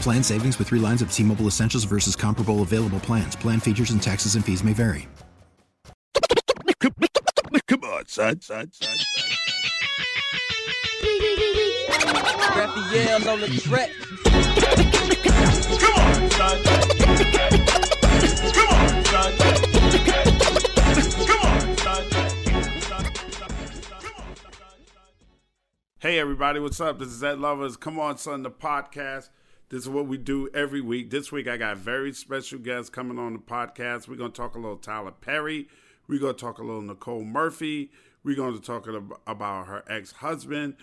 Plan savings with three lines of T Mobile Essentials versus comparable available plans. Plan features and taxes and fees may vary. Come on, son, son, son, son. Raphael on the track. Come on, son. Come on, son. Hey everybody, what's up? This is Ed Lover's. Come on, son, the podcast. This is what we do every week. This week I got very special guests coming on the podcast. We're gonna talk a little Tyler Perry. We're gonna talk a little Nicole Murphy. We're gonna talk about her ex-husband.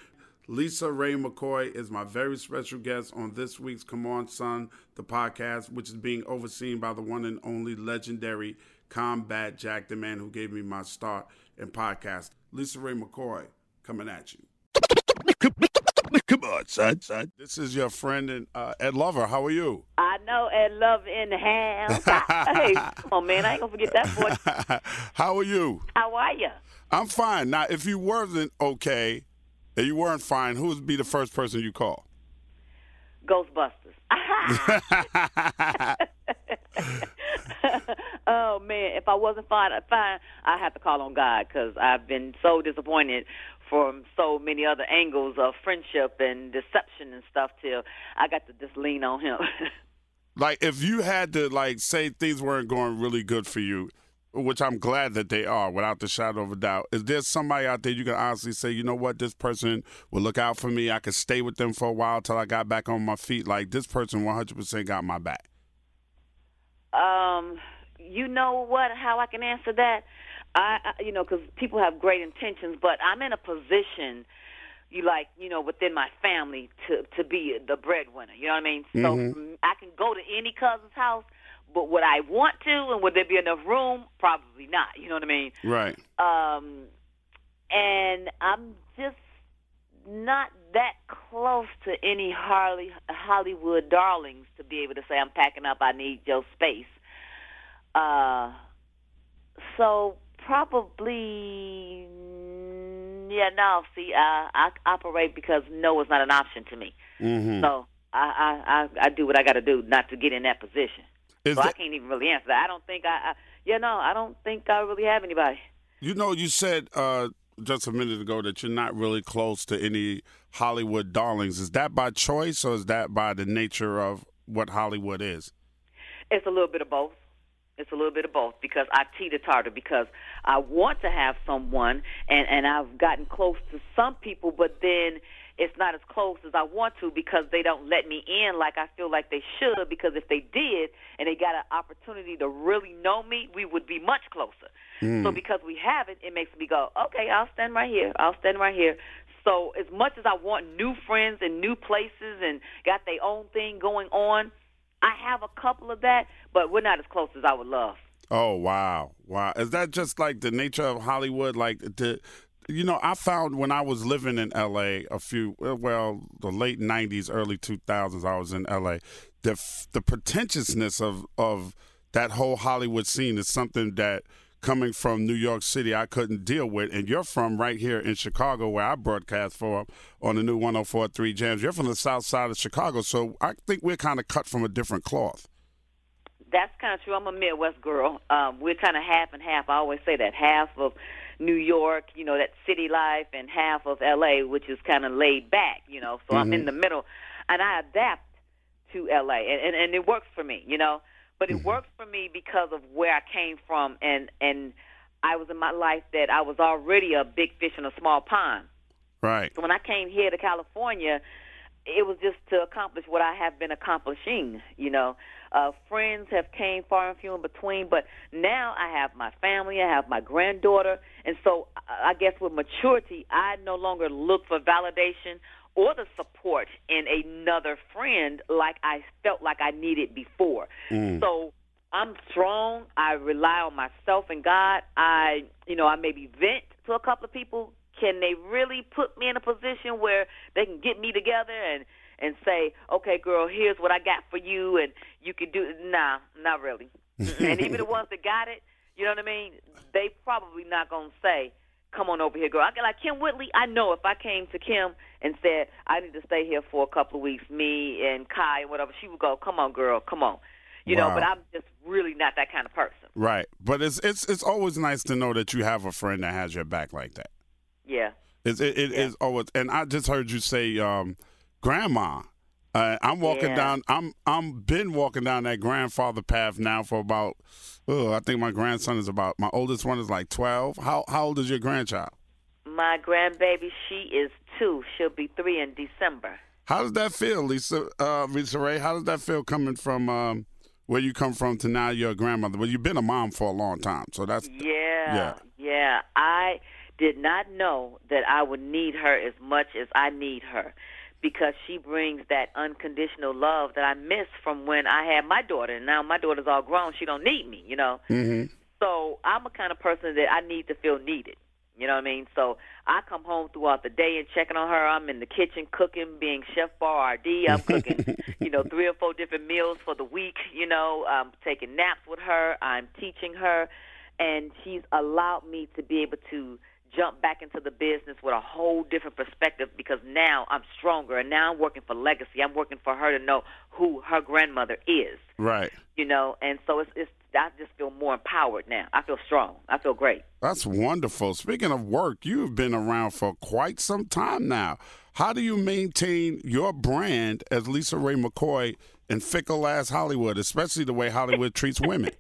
LisaRaye McCoy is my very special guest on this week's Come On Son, the podcast, which is being overseen by the one and only legendary Combat Jack, the man who gave me my start in podcast. LisaRaye McCoy coming at you. Come on, son, son. This is your friend and uh, Ed Lover. How are you? I know Ed Love in the house. hey, come on, man. I ain't gonna forget that voice. How are you? How are you? I'm fine. Now, if you wasn't okay and you weren't fine, who would be the first person you call? Ghostbusters. oh man, if I wasn't fine, fine, I have to call on God because I've been so disappointed from so many other angles of friendship and deception and stuff. Till I got to just lean on Him. like, if you had to like say things weren't going really good for you, which I'm glad that they are, without the shadow of a doubt. Is there somebody out there you can honestly say, you know what, this person will look out for me. I could stay with them for a while till I got back on my feet. Like this person, 100% got my back. Um, you know what? How I can answer that? I, you know, because people have great intentions, but I'm in a position. You like, you know, within my family to to be the breadwinner. You know what I mean? So Mhm. I can go to any cousin's house, but would I want to, and would there be enough room? Probably not. You know what I mean? Right. um, and I'm just not that close to any Harley Hollywood darlings to be able to say I'm packing up. I need your space. Uh, so probably yeah. No, see, uh, I operate because no is not an option to me. Mm-hmm. So I, I I I do what I got to do not to get in that position. Is so I can't even really answer that. I don't think I, I yeah no I don't think I really have anybody. You know, you said uh, just a minute ago that you're not really close to any Hollywood darlings. Is that by choice or is that by the nature of what Hollywood is? It's a little bit of both. It's a little bit of both because I teeter totter because I want to have someone and and I've gotten close to some people, but then it's not as close as I want to because they don't let me in like I feel like they should. Because if they did and they got an opportunity to really know me, we would be much closer. So mm. because we haven't, it makes me go, okay, I'll stand right here. I'll stand right here. So as much as I want new friends and new places and got their own thing going on, I have a couple of that, but we're not as close as I would love. Oh wow, wow! Is that just like the nature of Hollywood? Like the, you know, I found when I was living in L.A. a few, well, the late '90s, early 2000s, I was in L.A. The the pretentiousness of of that whole Hollywood scene is something that coming from New York City I couldn't deal with. And you're from right here in Chicago, where I broadcast for on the new 104.3 Jams. You're from the South Side of Chicago, so I think we're kind of cut from a different cloth. That's kind of true. I'm a Midwest girl. Um, we're kind of half and half. I always say that half of New York, you know, that city life, and half of L.A., which is kind of laid back, you know. So I'm in the middle, and I adapt to LA, and, and and it works for me, you know. But Mm-hmm. it works for me because of where I came from, and and I was in my life that I was already a big fish in a small pond. Right. So when I came here to California, it was just to accomplish what I have been accomplishing. You know, uh, friends have came far and few in between, but now I have my family, I have my granddaughter, and so I I guess with maturity, I no longer look for validation or the support in another friend like I felt like I needed before. Mm. So I'm strong. I rely on myself and God. I, you know, I maybe vent to a couple of people. Can they really put me in a position where they can get me together and and say, "Okay, girl, here's what I got for you, and you can do"? Nah, not really. And even the ones that got it, you know what I mean? They probably not gonna say, "Come on over here, girl." I like Kym Whitley. I know if I came to Kym and said I need to stay here for a couple of weeks, me and Kai and whatever, she would go, "Come on, girl, come on." You know, but I'm just really not that kind of person. Right. But it's it's it's always nice to know that you have a friend that has your back like that. Yeah. It's, it it is always, and I just heard you say, um, grandma. Uh, I'm walking Yeah. down. I'm I'm been walking down that grandfather path now for about. Oh, I think my grandson is about. My oldest one is like twelve. How how old is your grandchild? My grandbaby, she is two. She'll be three in December. How does that feel, Lisa? Uh, LisaRaye? How does that feel coming from um, where you come from to now you're a grandmother? Well, you've been a mom for a long time, so that's Yeah, Yeah. yeah. I did not know that I would need her as much as I need her because she brings that unconditional love that I miss from when I had my daughter. And now my daughter's all grown; she don't need me, you know. hmm So I'm a kind of person that I need to feel needed. You know what I mean? So I come home throughout the day and checking on her. I'm in the kitchen cooking, being Chef Boyardee. I'm cooking, you know, three or four different meals for the week. You know, I'm taking naps with her. I'm teaching her, and she's allowed me to be able to jump back into the business with a whole different perspective because now I'm stronger and now I'm working for legacy. I'm working for her to know who her grandmother is right. you know, and so it's, it's I just feel more empowered now. I feel strong. I feel great. That's wonderful. Speaking of work, you've been around for quite some time now. How do you maintain your brand as LisaRaye McCoy in fickle ass Hollywood, especially the way Hollywood treats women?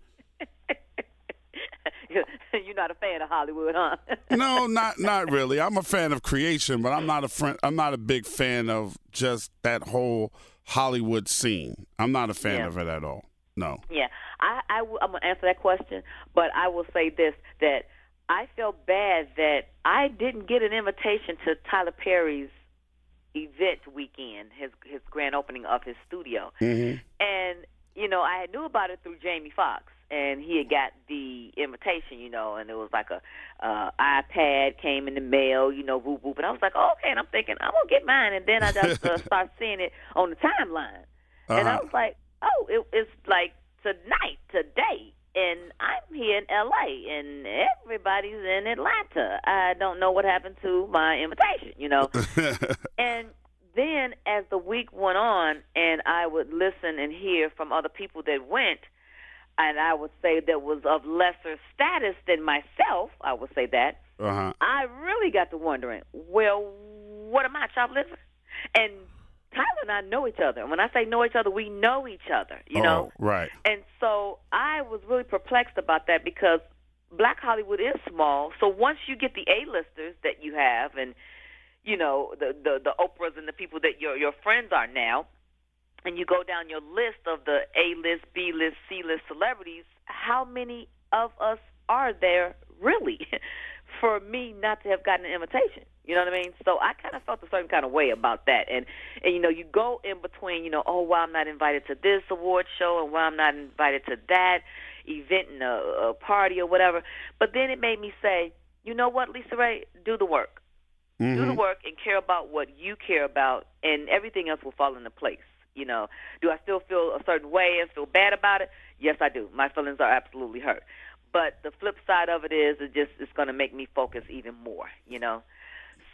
You're not a fan of Hollywood, huh? No, not not really. I'm a fan of creation, but I'm not a friend. I'm not a big fan of just that whole Hollywood scene. I'm not a fan Yeah. of it at all. No. yeah, I, I w- I'm gonna answer that question, but I will say this: that I felt bad that I didn't get an invitation to Tyler Perry's event weekend, his his grand opening of his studio, hmm and you know I knew about it through Jamie Foxx, and he had got the invitation, you know, and it was like a uh, iPad came in the mail, you know, whoop whoop, and I was like, oh, okay, and I'm thinking I'm gonna get mine, and then I just uh, start seeing it on the timeline, and I Uh-huh. was like, oh, it, it's like tonight, today. And I'm here in LA, and everybody's in Atlanta. I don't know what happened to my invitation, you know. And then as the week went on and I would listen and hear from other people that went, and I would say that was of lesser status than myself, I would say that, uh-huh. I really got to wondering, well, what am I, chopped liver? And Tyler and I know each other. And when I say know each other, we know each other, you know? Oh, right. And so I was really perplexed about that because Black Hollywood is small. So once you get the A-listers that you have, and you know the the, the Oprahs and the people that your your friends are now, and you go down your list of the A-list, B-list, C-list celebrities, how many of us are there really for me not to have gotten an invitation? You know what I mean? So I kind of felt a certain kind of way about that, and and you know you go in between, you know, oh, why I'm not invited to this award show, and why I'm not invited to that event and a, a party or whatever. But then it made me say, you know what, LisaRaye, do the work, do the mm-hmm. work, and care about what you care about, and everything else will fall into place. You know, do I still feel a certain way and feel bad about it? Yes, I do. My feelings are absolutely hurt. But the flip side of it is, it just it's going to make me focus even more. You know.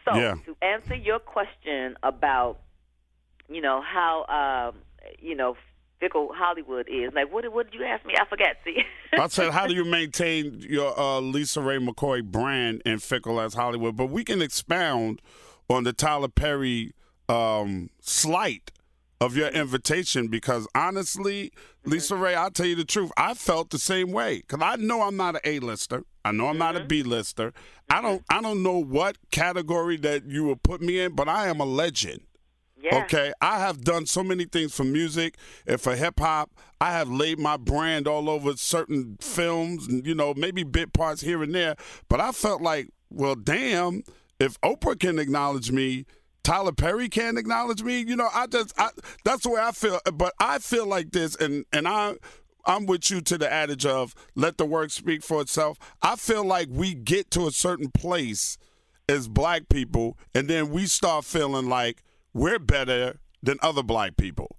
So Yeah. to answer your question about, you know how, um, you know, fickle Hollywood is. Like, what, did- what did you ask me? I forgot. See. I said, how do you maintain your uh, LisaRaye McCoy brand in fickle as Hollywood? But we can expound on the Tyler Perry um, slight of your invitation because honestly, mm-hmm. LisaRaye, I'll tell you the truth. I felt the same way because I know I'm not an A-lister. I know I'm not a mm-hmm. B-lister. I mm-hmm. don't. I don't know what category that you would put me in, but I am a legend. Yeah. Okay, I have done so many things for music and for hip hop. I have laid my brand all over certain films, and you know, maybe bit parts here and there. But I felt like, well, damn, if Oprah can acknowledge me, Tyler Perry can't acknowledge me. You know, I just, I, that's the way I feel. But I feel like this, and and I. I'm with you to the adage of let the work speak for itself. I feel like we get to a certain place as black people, and then we start feeling like we're better than other black people.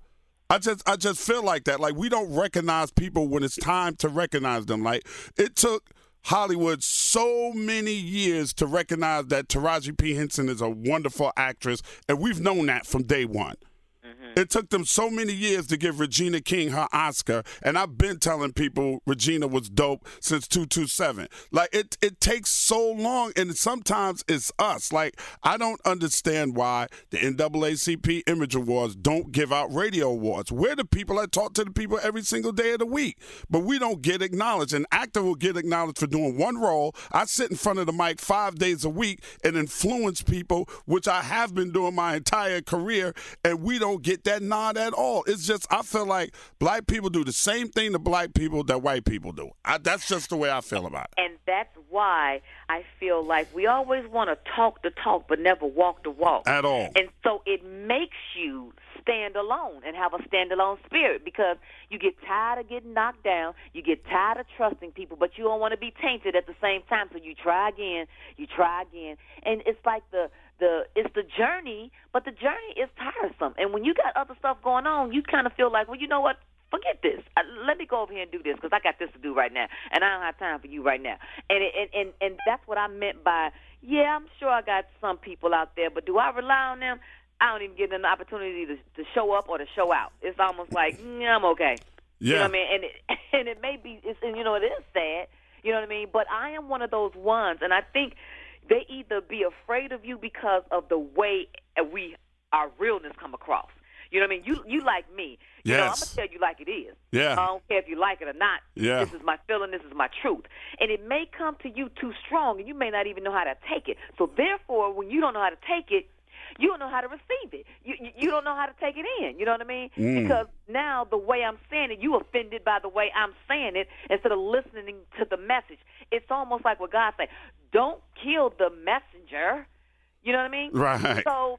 I just I just feel like that. Like we don't recognize people when it's time to recognize them. Like it took Hollywood so many years to recognize that Taraji P. Henson is a wonderful actress, and we've known that from day one. It took them so many years to give Regina King her Oscar, and I've been telling people Regina was dope since 227. Like it it takes so long and sometimes it's us. Like I don't understand why the NAACP Image Awards don't give out radio awards. We're the people that talk to the people every single day of the week, but we don't get acknowledged. An actor will get acknowledged for doing one role. I sit in front of the mic 5 days a week and influence people, which I have been doing my entire career, and we don't get that nod at all. It's just I feel like black people do the same thing to black people that white people do. I, that's just the way I feel about it. And that's why I feel like we always want to talk the talk but never walk the walk. At all. And so it makes you stand alone and have a standalone spirit because you get tired of getting knocked down, you get tired of trusting people, but you don't want to be tainted at the same time. So you try again, you try again, and it's like the the it's the journey, but the journey is tiresome. And when you got other stuff going on, you kind of feel like, well, you know what? Forget this. Uh, let me go over here and do this because I got this to do right now, and I don't have time for you right now. And and and and that's what I meant by yeah. I'm sure I got some people out there, but do I rely on them? I don't even give them the opportunity to to show up or to show out. It's almost like mm, I'm okay. Yeah. You know what I mean? And it, and it may be, it's, and you know, it is sad. You know what I mean? But I am one of those ones, and I think they either be afraid of you because of the way we our realness come across. You know what I mean? You you like me. You know, I'm gonna tell you like it is. Yeah. I don't care if you like it or not. Yeah. This is my feeling. This is my truth. And it may come to you too strong, and you may not even know how to take it. So therefore, when you don't know how to take it, you don't know how to receive it. You you- you don't know how to take it in. You know what I mean? Because now the way I'm saying it, you offended by the way I'm saying it instead of listening to the message. It's almost like what God said: "Don't kill the messenger." You know what I mean? Right. So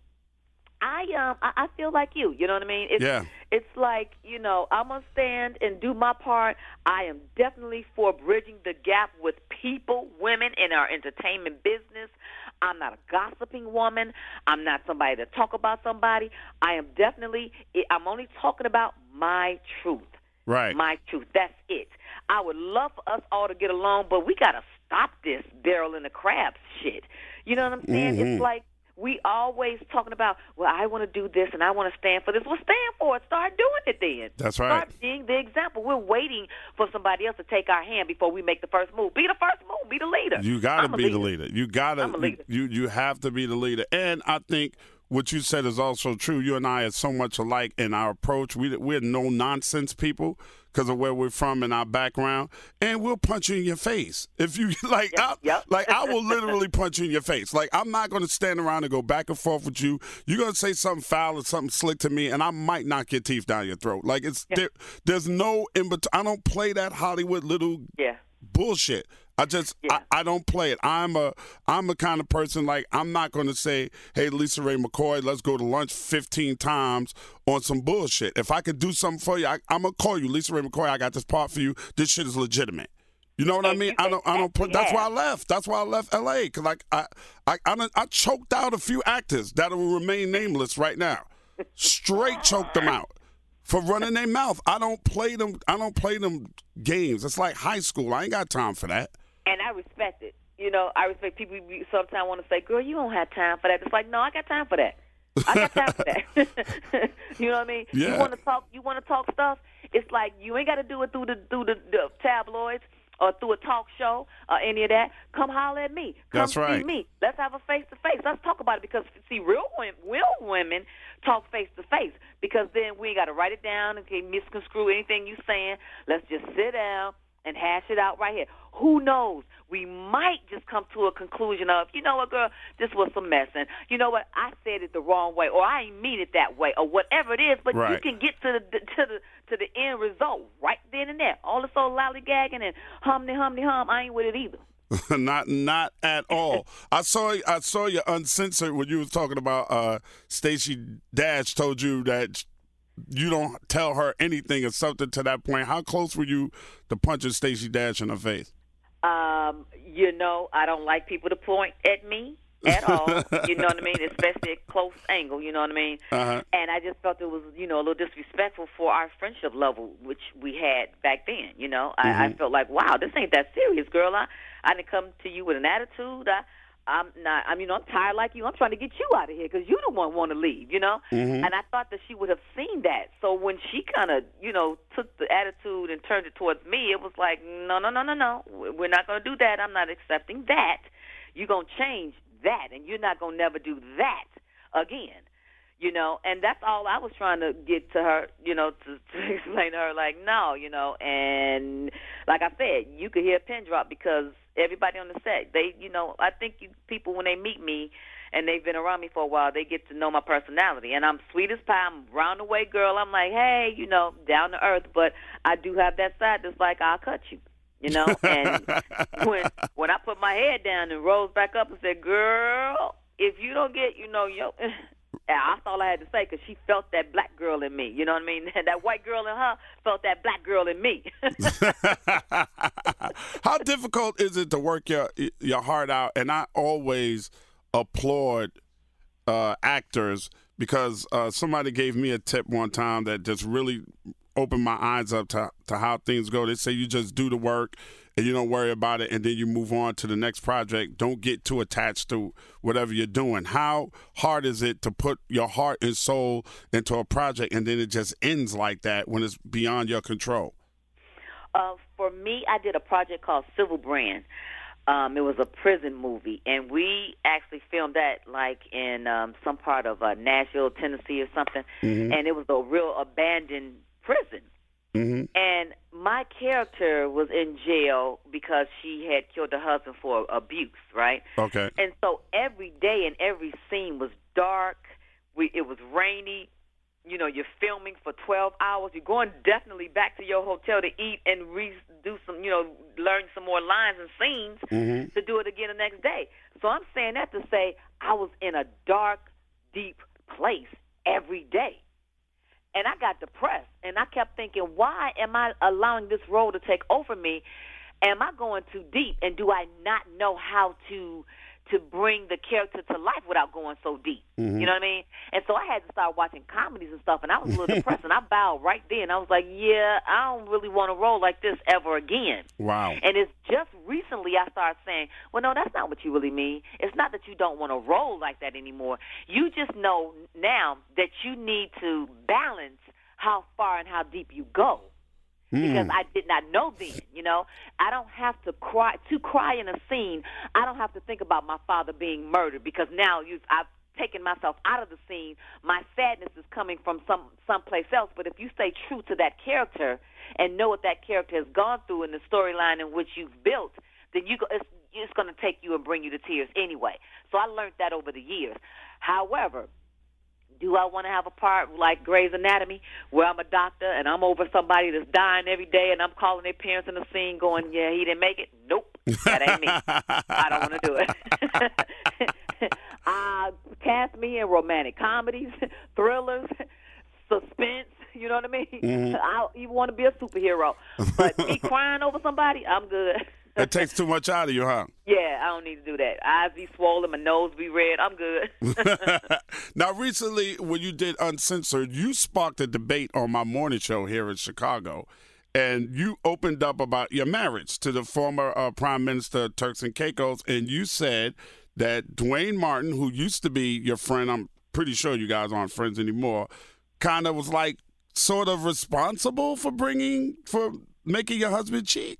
I um I, I feel like you. You know what I mean? It's, Yeah. It's like you know I'm gonna stand and do my part. I am definitely for bridging the gap with people, women in our entertainment business. I'm not a gossiping woman. I'm not somebody to talk about somebody. I am definitely. I'm only talking about my truth. Right. My truth. That's it. I would love for us all to get along, but we gotta stop this Daryl and the crabs shit. You know what I'm saying? Mm-hmm. It's like we always talking about, well, I want to do this and I want to stand for this. Well, stand for it. Start doing it then. That's right. Start being the example. We're waiting for somebody else to take our hand before we make the first move. Be the first move. Be the leader. You got to be the leader. You got to leader. you you have to be the leader. And I think what you said is also true. You and I are so much alike in our approach. We we're no nonsense people because of where we're from and our background, and we'll punch you in your face if you like. I, yep. Like I will literally punch you in your face. Like I'm not going to stand around and go back and forth with you. You're going to say something foul or something slick to me, and I might knock your teeth down your throat. Like it's there, there's no in between. I don't play that Hollywood little Yeah. Bullshit. I just Yeah. I, I don't play it. I'm a I'm a kind of person like I'm not going to say, "Hey, LisaRaye McCoy, let's go to lunch 15 times on some bullshit." If I could do something for you, I, I'm gonna call you, LisaRaye McCoy. I got this part for you. This shit is legitimate. You know what I mean? I don't. I don't. And- that's why I left. That's why I left L.A. Because like I, I, I, I choked out a few actors that will remain nameless right now. Straight choked them out for running their mouth. I don't play them. I don't play them games. It's like high school. I ain't got time for that. and I respect it. You know, I respect people. who Sometimes want to say, "Girl, you don't have time for that." It's like, no, I got time for that. I got time for that. you know what I mean? Yeah. You want to talk? You want to talk stuff? It's like you ain't got to do it through the through the, the tabloids or through a talk show or any of that, come holler at me. Come That's right. see me. Let's have a face to face. Let's talk about it because see, real women, real women talk face to face because then we ain't got to write it down and get misconstrue anything you saying. Let's just sit down and hash it out right here. Who knows? We might just come to a conclusion of, you know what, girl, this was some mess, and you know what, I said it the wrong way, or I ain't mean it that way, or whatever it is. But you can get to the to the to the end result right then and there. All this old lollygagging and humny humny hum, I ain't with it either. not not at all. I saw I saw you uncensored when you was talking about uh Stacey Dash told you that you don't tell her anything or something to that point. How close were you to punching Stacey Dash in the face? Um, you know, I don't like people to point at me at all. you know what I mean? Especially at close angle. You know what I mean? Uh-huh. And I just felt it was, you know, a little disrespectful for our friendship level, which we had back then. You know, I, I felt like, wow, this ain't that serious, girl. I, I didn't come to you with an attitude. I, I'm not. I mean, I'm tired like you. I'm trying to get you out of here because you the one want to leave. You know. Mm-hmm. And I thought that she would have seen that. So when she kind of, you know, took the attitude and turned it towards me, it was like, no, no, no, no, no. We're not going to do that. I'm not accepting that. You're going to change that, and you're not going to never do that again. You know, and that's all I was trying to get to her, you know, to, to explain to her, like, no, you know, and like I said, you could hear a pin drop because everybody on the set, they, you know, I think you, people when they meet me and they've been around me for a while, they get to know my personality, and I'm sweet as pie. I'm round the way girl. I'm like, hey, you know, down to earth, but I do have that side that's like, I'll cut you. You know, and when when I put my head down and rose back up and said, "Girl, if you don't get, you know, yo," and that's all I had to say because she felt that black girl in me. You know what I mean? that white girl in her felt that black girl in me. How difficult is it to work your your heart out? And I always applaud uh, actors because uh, somebody gave me a tip one time that just really opened my eyes up to to how things go. They say you just do the work and you don't worry about it, and then you move on to the next project. Don't get too attached to whatever you're doing. How hard is it to put your heart and soul into a project and then it just ends like that when it's beyond your control? Uh, for me, I did a project called Civil Brand. Um, it was a prison movie, and we actually filmed that like in um, some part of uh, Nashville, Tennessee, or something. And it was a real abandoned prison. hmm And my character was in jail because she had killed her husband for abuse, right? Okay. And so every day and every scene was dark. We it was rainy. You know, you're filming for 12 hours. You're going definitely back to your hotel to eat and re- do some, you know, learn some more lines and scenes Mhm. to do it again the next day. So I'm saying that to say I was in a dark, deep place every day. And I got depressed and I kept thinking, why am I allowing this role to take over me? Am I going too deep and do I not know how to to bring the character to life without going so deep? Mm-hmm. You know what I mean? And so I had to start watching comedies and stuff and I was a little depressed and I bowed right then. I was like, Yeah, I don't really want to roll like this ever again. Wow. And it's just recently I started saying, well, no, that's not what you really mean. It's not that you don't want to roll like that anymore. You just know now that you need to balance how far and how deep you go. Because hmm. I did not know then, you know. I don't have to cry to cry in a scene. I don't have to think about my father being murdered because now you I've taken myself out of the scene. My sadness is coming from some someplace else. But if you stay true to that character and know what that character has gone through in the storyline in which you've built, then you go, it's, it's going to take you and bring you to tears anyway. So I learned that over the years. However, do I want to have a part like Grey's Anatomy, where I'm a doctor and I'm over somebody that's dying every day, and I'm calling their parents in the scene, going, "Yeah, he didn't make it." Nope, that ain't me. I don't want to do it. uh, cast me in romantic comedies, thrillers, suspense. You know what I mean? I even want to be a superhero, but me crying over somebody, I'm good. It takes too much out of you, huh? yeah, I don't need to do that. Eyes be swollen, my nose be red. I'm good. now, recently, when you did Uncensored, you sparked a debate on my morning show here in Chicago, and you opened up about your marriage to the former uh, Prime Minister Turks and Caicos, and you said that Duane Martin, who used to be your friend, I'm pretty sure you guys aren't friends anymore, kind of was like sort of responsible for bringing for making your husband cheat.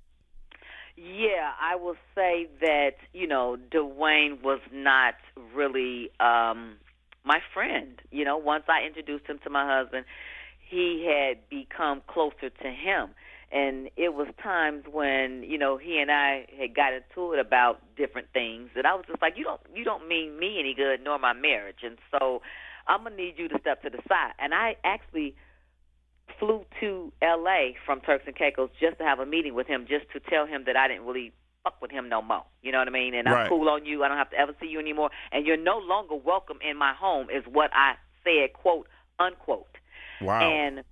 Yeah, I will say that you know Duane was not really um, my friend. You know, once I introduced him to my husband, he had become closer to him, and it was times when you know he and I had got into it about different things, and I was just like, you don't you don't mean me any good nor my marriage, and so I'm gonna need you to step to the side. And I actually flew to L.A. from Turks and Caicos just to have a meeting with him, just to tell him that I didn't really fuck with him no more. You know what I mean? And Right. I'm cool on you. I don't have to ever see you anymore. And you're no longer welcome in my home, is what I said, quote unquote. Wow. And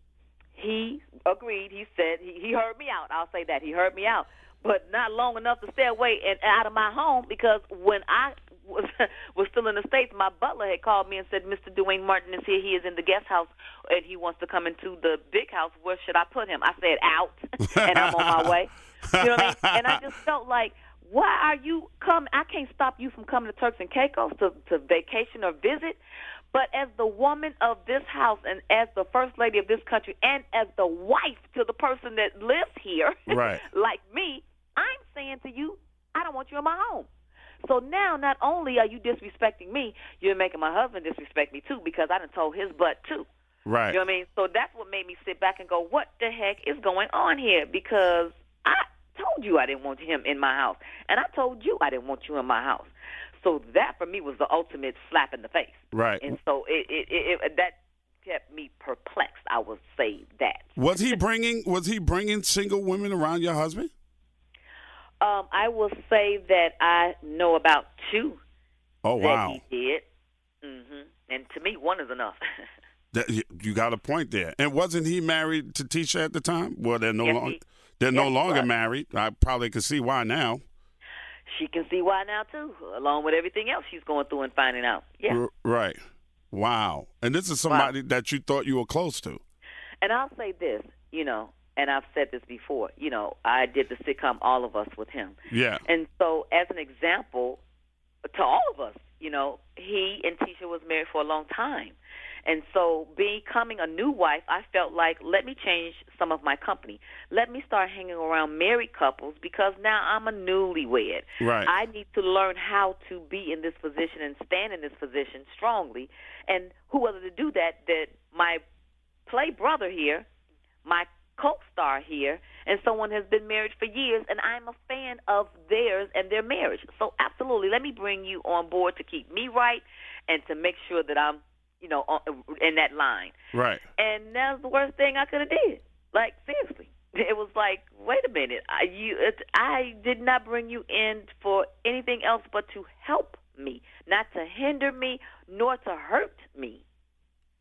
he agreed. He said he, he heard me out. I'll say that he heard me out, but not long enough to stay away and out of my home because when I was was still in the states, my butler had called me and said, "Mr. Duane Martin is here. He is in the guest house and he wants to come into the big house. Where should I put him?" I said, "Out," and I'm on my way. You know what I mean? And I just felt like. Why are you come? I can't stop you from coming to Turks and Caicos to, to vacation or visit, but as the woman of this house and as the first lady of this country and as the wife to the person that lives here, Right. like me, I'm saying to you, I don't want you in my home. So now, not only are you disrespecting me, you're making my husband disrespect me too because I done told his butt too. right. You know what I mean? So that's what made me sit back and go, what the heck is going on here? Because I told you I didn't want him in my house, and I told you I didn't want you in my house. So that for me was the ultimate slap in the face. Right. And so it, it, it, it that kept me perplexed. I would say that. Was he bringing was he bringing single women around your husband? Um, I will say that I know about two Oh that wow. he did. hmm And to me, one is enough. That, you- got a point there. And wasn't he married to Tisha at the time? Well, they're no Yes, longer they're no yes, he longer married. I probably could see why now. she can see why now too, along with everything else she's going through and finding out. Yeah. R- right. Wow. And this is somebody that you thought you were close to. And I'll say this, you know, and I've said this before, you know, I did the sitcom All of Us with him. Yeah. And so, as an example to all of us, you know, he and Tisha was married for a long time. And so, becoming a new wife, I felt like, let me change some of my company. Let me start hanging around married couples because now I'm a newlywed. Right. I need to learn how to be in this position and stand in this position strongly. And who other to do that than my play brother here, my co-star here, and someone has been married for years, and I'm a fan of theirs and their marriage. So absolutely, let me bring you on board to keep me right and to make sure that I'm, you know, on, in that line. Right. And that's the worst thing I could have did. Like seriously, it was like, wait a minute, I you, it, I did not bring you in for anything else but to help me, not to hinder me, nor to hurt me.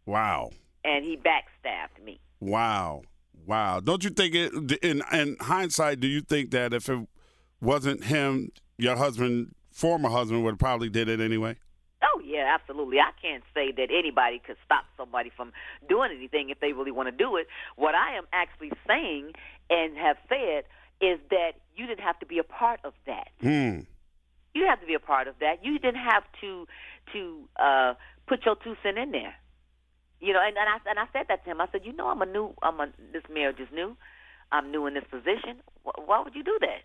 Wow. And he backstabbed me. Wow. Wow. Don't you think it in in hindsight, do you think that if it wasn't him, your husband, former husband would have probably did it anyway? Oh yeah, absolutely. I can't say that anybody could stop somebody from doing anything if they really want to do it. What I am actually saying and have said is that you didn't have to be a part of that. Hmm. You didn't have to be a part of that. You didn't have to to uh put your two cent in there. You know, and, and I and I said that to him. I said, you know, I'm a new. I'm a this marriage is new. I'm new in this position. Wh- Why would you do that?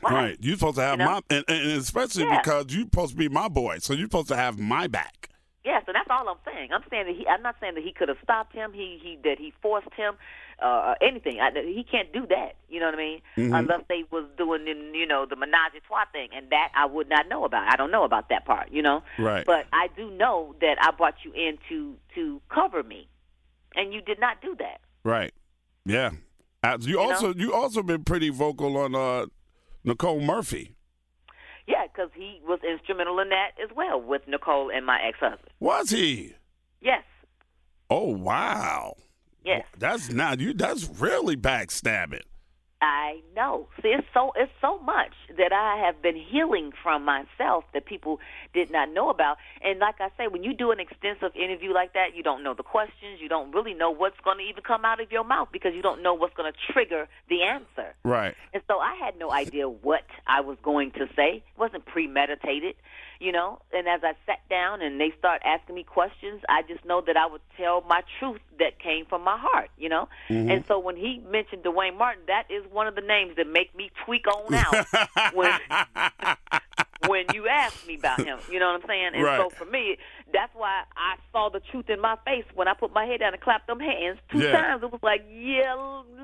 Why? Right. You're supposed to have You know? my and, and especially Yeah. because you're supposed to be my boy. So you're supposed to have my back. Yes, and that's all I'm saying. I'm saying that he. I'm not saying that he could have stopped him. He he that he forced him, uh, or anything. I, he can't do that. You know what I mean? Mm-hmm. Unless they was doing, you know, the menage a trois thing, and that I would not know about. I don't know about that part. You know. Right. But I do know that I brought you in to to cover me, and you did not do that. Right. Yeah. Uh, you, also you also been pretty vocal on uh, Nicole Murphy. Yeah, because he was instrumental in that as well with Nicole and my ex-husband. Was he? Yes. Oh wow. Yes. That's not you. That's really backstabbing. I know. See, it's so it's so much that I have been healing from myself that people did not know about. And like I say, when you do an extensive interview like that, you don't know the questions. You don't really know what's going to even come out of your mouth because you don't know what's going to trigger the answer. Right. And so I had no idea what I was going to say. It wasn't premeditated. You know. And as I sat down and they start asking me questions, I just know that I would tell my truth that came from my heart, you know. Mm-hmm. And so when he mentioned Duane Martin, that is one of the names that make me tweak on out when when you ask me about him. You know what I'm saying? And so for me, that's why I saw the truth in my face when I put my head down and clapped them hands two Yeah. times. It was like, yeah,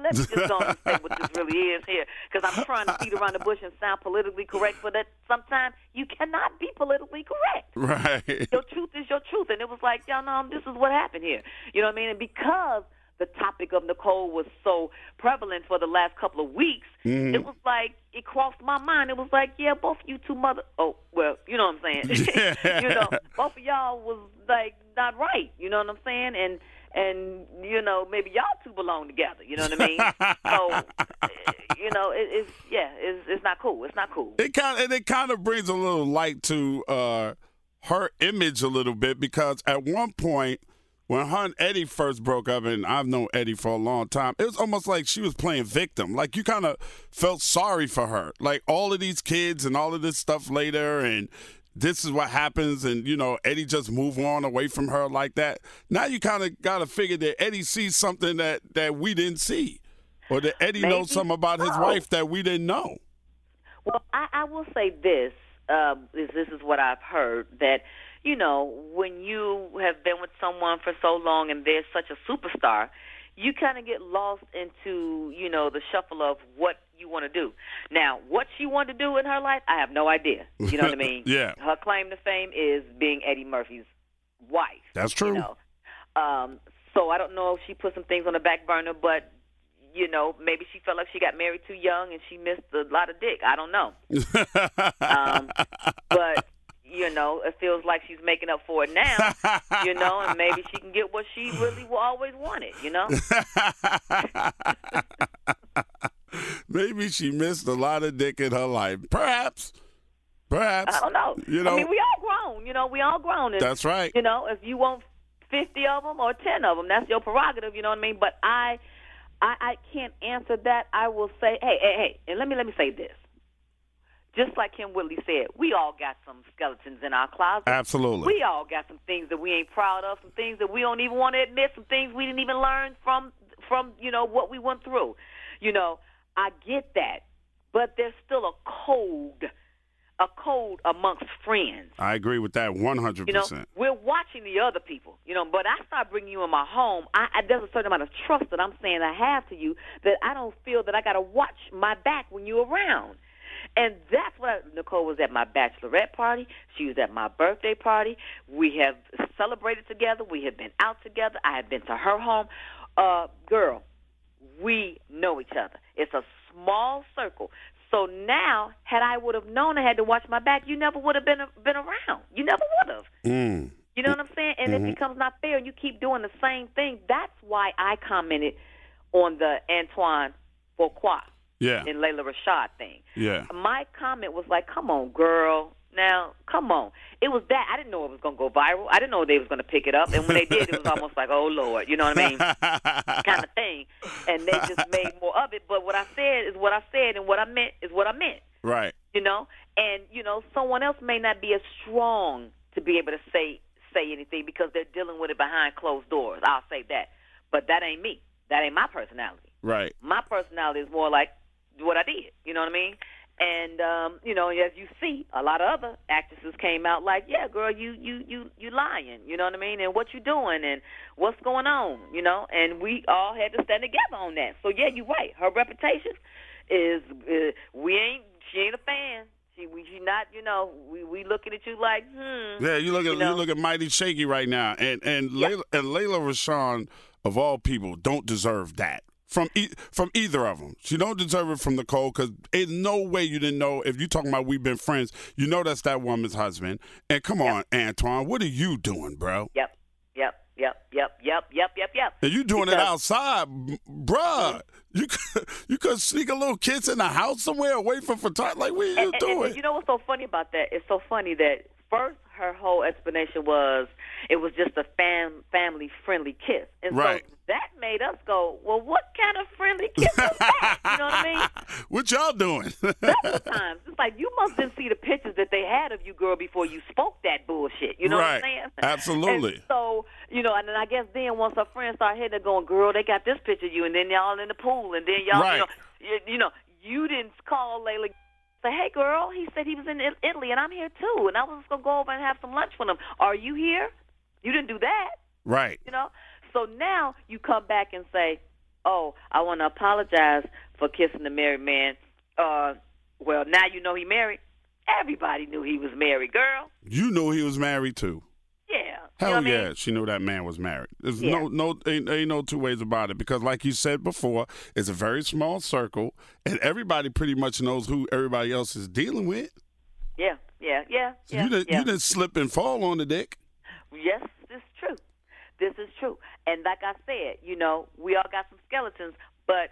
let's just go and say what this really is here, because I'm trying to beat around the bush and sound politically correct, but that sometimes you cannot be politically correct Right. your truth is your truth. And it was like, y'all know, this is what happened here. You know what I mean? And because the topic of Nicole was so prevalent for the last couple of weeks, Mm-hmm. it was like, it crossed my mind. It was like, yeah, both of you two mother, oh, well, you know what I'm saying? you know, both of y'all was like not right. You know what I'm saying? And, and you know maybe y'all two belong together. You know what I mean? so you know it, it's yeah, it's it's not cool. It's not cool. It kind of, it kind of brings a little light to uh, her image a little bit because at one point when her and Eddie first broke up, and I've known Eddie for a long time, it was almost like she was playing victim. Like you kind of felt sorry for her. Like all of these kids and all of this stuff later, and this is what happens, and you know Eddie just move on away from her like that. Now you kind of got to figure that Eddie sees something that that we didn't see, or that Eddie knows Maybe something about his so. wife that we didn't know. Well, I, I will say this: um, is this is what I've heard that you know when you have been with someone for so long and they're such a superstar, you kind of get lost into you know the shuffle of what you want to do. Now, what she wanted to do in her life, I have no idea. You know what I mean? Yeah. Her claim to fame is being Eddie Murphy's wife. That's true. You know, um, so I don't know if she put some things on the back burner, but you know, maybe she felt like she got married too young and she missed a lot of dick. I don't know. um, but you know, it feels like she's making up for it now. You know, and maybe she can get what she really always wanted. You know. Maybe she missed a lot of dick in her life. Perhaps. Perhaps. I don't know. You know, I mean, we all grown. You know, we all grown. And, That's right. You know, if you want fifty of them or ten of them, that's your prerogative. You know what I mean? But I, I, I can't answer that. I will say, hey, hey, hey, and let me let me say this. Just like Kym Whitley said, we all got some skeletons in our closet. Absolutely. We all got some things that we ain't proud of, some things that we don't even want to admit, some things we didn't even learn from from you know what we went through. You know, I get that, but there's still a code, a code amongst friends. I agree with that 100%. You know, we're watching the other people. You know, but I start bringing you in my home. I, I there's a certain amount of trust that I'm saying I have to you that I don't feel that I got to watch my back when you're around. And that's what I, Nicole was at my bachelorette party. She was at my birthday party. We have celebrated together. We have been out together. I have been to her home. Uh, girl, we know each other. It's a small circle. So now, had I would have known I had to watch my back, you never would have been been around. You never would have. Mm. You know what I'm saying? And it becomes not fair, and you keep doing the same thing. That's why I commented on the Antoine Fuqua Yeah. and Lela Rochon thing. Yeah. My comment was like, "Come on, girl." Now, come on. It was that I didn't know it was going to go viral. I didn't know they was going to pick it up, and when they did, it was almost like, "Oh Lord," you know what I mean? kind of thing. And they just made more of it. But what I said is what I said, and what I meant is what I meant. Right. You know, and you know, someone else may not be as strong to be able to say say anything because they're dealing with it behind closed doors. I'll say that. But that ain't me. That ain't my personality. Right. My personality is more like what I did. You know what I mean? And um, you know, as you see, a lot of other actresses came out like, "Yeah, girl, you you you you lying." You know what I mean? And what you doing and what's going on? You know? And we all had to stand together on that. So yeah, you're right. Her reputation is uh, we ain't she ain't a fan. She we she not you know we we looking at you like hmm. Yeah, you look at you, know? look at mighty shaky right now, and and Lela, and Lela Rochon of all people don't deserve that from e- from either of them. She don't deserve it from Nicole because in no way you didn't know if you talking about we've been friends. You know that's that woman's husband. And come on, Antoine, what are you doing, bro? Yep, yep, yep, yep, yep, yep, yep, yep. And you doing it outside, bruh. Mm-hmm. You could, you could sneak a little kids in the house somewhere away from photography. Like, what are you and, and- doing? and you know what's so funny about that? It's so funny that first her whole explanation was it was just a fam family friendly kiss, and Right. so that made us go, well, what kind of friendly kiss was that? you know what I mean? what y'all doing? Several times. It's like you must didn't see the pictures that they had of you, girl, before you spoke that bullshit. You know Right. what I'm saying? Absolutely. And so you know, and then I guess then once her friends start hitting her, going, "Girl, they got this picture of you," and then y'all in the pool, and then y'all, Right. you know, you, you know, you didn't call Lela. Say, hey, girl, he said he was in Italy, and I'm here too, and I was just gonna go over and have some lunch with him. Are you here? You didn't do that right. you know. So now you come back and say, "Oh, I want to apologize for kissing the married man." Uh, well, now you know he married. Everybody knew he was married, girl. You knew he was married too. Yeah. Hell you know what I yeah, mean? she knew that man was married. There's Yeah. no no ain't, ain't no two ways about it because like you said before, it's a very small circle and everybody pretty much knows who everybody else is dealing with. Yeah, yeah, yeah, So yeah. you didn't yeah. you didn't slip and fall on the dick. Yes, this is true. This is true. And like I said, you know, we all got some skeletons, but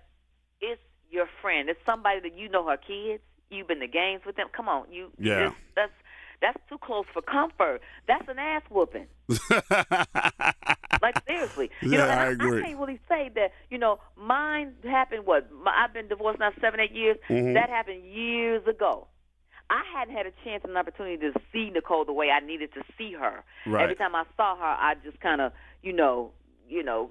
it's your friend. It's somebody that you know her kids. You've been to games with them. Come on, you. Yeah. That's that's too close for comfort. That's an ass whooping. Like seriously, you know, Yeah, and I I, agree. I can't really say that. You know, mine happened. What? My, I've been divorced now seven, eight years. Mhm. That happened years ago. I hadn't had a chance and an opportunity to see Nicole the way I needed to see her. Right. Every time I saw her, I just kind of, you know, you know,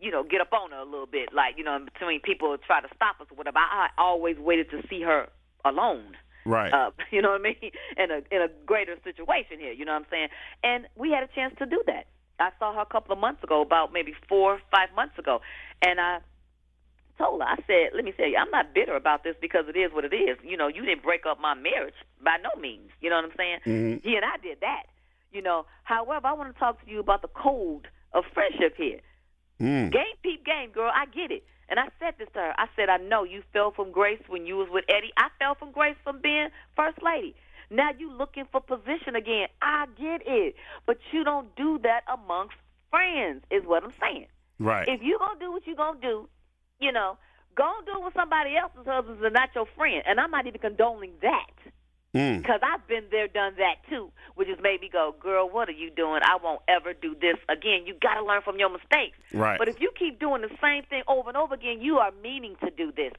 you know, get up on her a little bit, like you know, in between people try to stop us or whatever. I, I always waited to see her alone right. uh, you know what I mean, in a in a greater situation here. You know what I'm saying? And we had a chance to do that. I saw her a couple of months ago, about maybe four, five months ago, and I told her, I said, let me tell you, I'm not bitter about this because it is what it is. You know, you didn't break up my marriage by no means. You know what I'm saying? Mhm. He and I did that. You know, however, I want to talk to you about the code of friendship here. Mm. Game peep game, girl. I get it. And I said this to her. I said, I know you fell from grace when you was with Eddie. I fell from grace from being first lady. Now you looking for position again. I get it. But you don't do that amongst friends, is what I'm saying. Right. If you gonna do what you gonna do, you know, go and do it with somebody else's husbands and not your friend. And I'm not even condoning that. Mm. Because I've been there, done that too, which has made me go, girl, what are you doing? I won't ever do this again. You got to learn from your mistakes. Right. But if you keep doing the same thing over and over again, you are meaning to do this.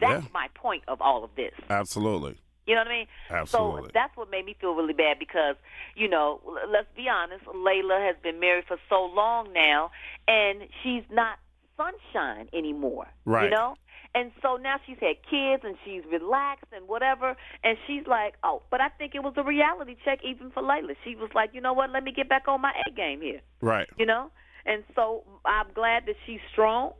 That's Yeah. my point of all of this. Absolutely. You know what I mean? Absolutely. So that's what made me feel really bad because, you know, let's be honest, Lela has been married for so long now, and she's not sunshine anymore. Right. You know? And so now she's had kids and she's relaxed and whatever, and she's like, oh, but I think it was a reality check even for Lela. She was like, you know what? Let me get back on my A game here Right. you know and so i'm glad that she's strong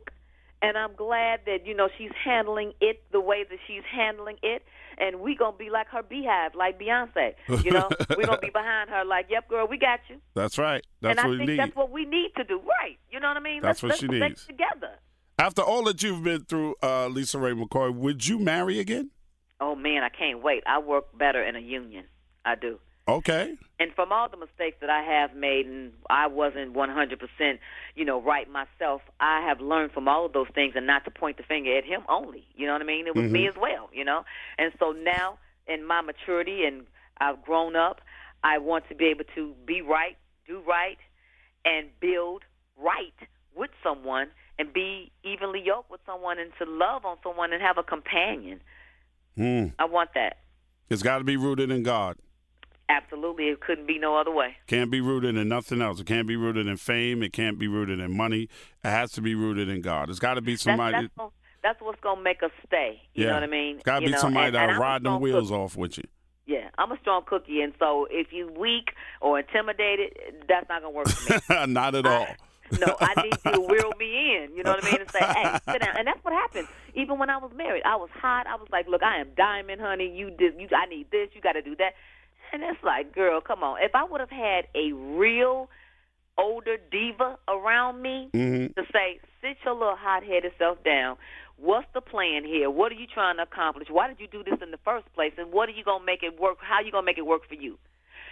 and i'm glad that you know she's handling it the way that she's handling it. And we gonna be like her Beyhive like beyonce you know? We're gonna be behind her like yep girl we got you. That's right. That's and what i think need. that's what we need to do. Right. You know what i mean? That's let's, what let's she needs. together. After all that you've been through, uh, LisaRaye McCoy, would you marry again? oh man i can't wait. I work better in a union. I do Okay. and from all the mistakes that I have made, and I wasn't 100%, you know, right myself, I have learned from all of those things, and not to point the finger at him only. You know what I mean? It was me as well. You know, and so now in my maturity, and I've grown up, I want to be able to be right, do right, and build right with someone, and be evenly yoked with someone, and to love on someone, and have a companion. Mm. I want that. It's got to be rooted in God. Absolutely, it couldn't be no other way. Can't be rooted in nothing else. It can't be rooted in fame. It can't be rooted in money. It has to be rooted in God. It's got to be somebody. That's, that's, that's what's gonna make us stay. You yeah. know what I mean? It's got to be know, somebody that'll ride them wheels cookie. off with you. Yeah, I'm a strong cookie, and so if you weak or intimidated, that's not gonna work for me. Not at all. no, I need you to wheel me in. You know what I mean? And say, hey, sit down. And that's what happened. Even when I was married, I was hot. I was like, look, I am diamond, honey. You did. You, I need this. You got to do that. And it's like, girl, come on. If I would have had a real older diva around me Mhm. to say, sit your little hot-headed self down. What's the plan here? What are you trying to accomplish? Why did you do this in the first place? And what are you gonna make it work? How are you gonna make it work for you?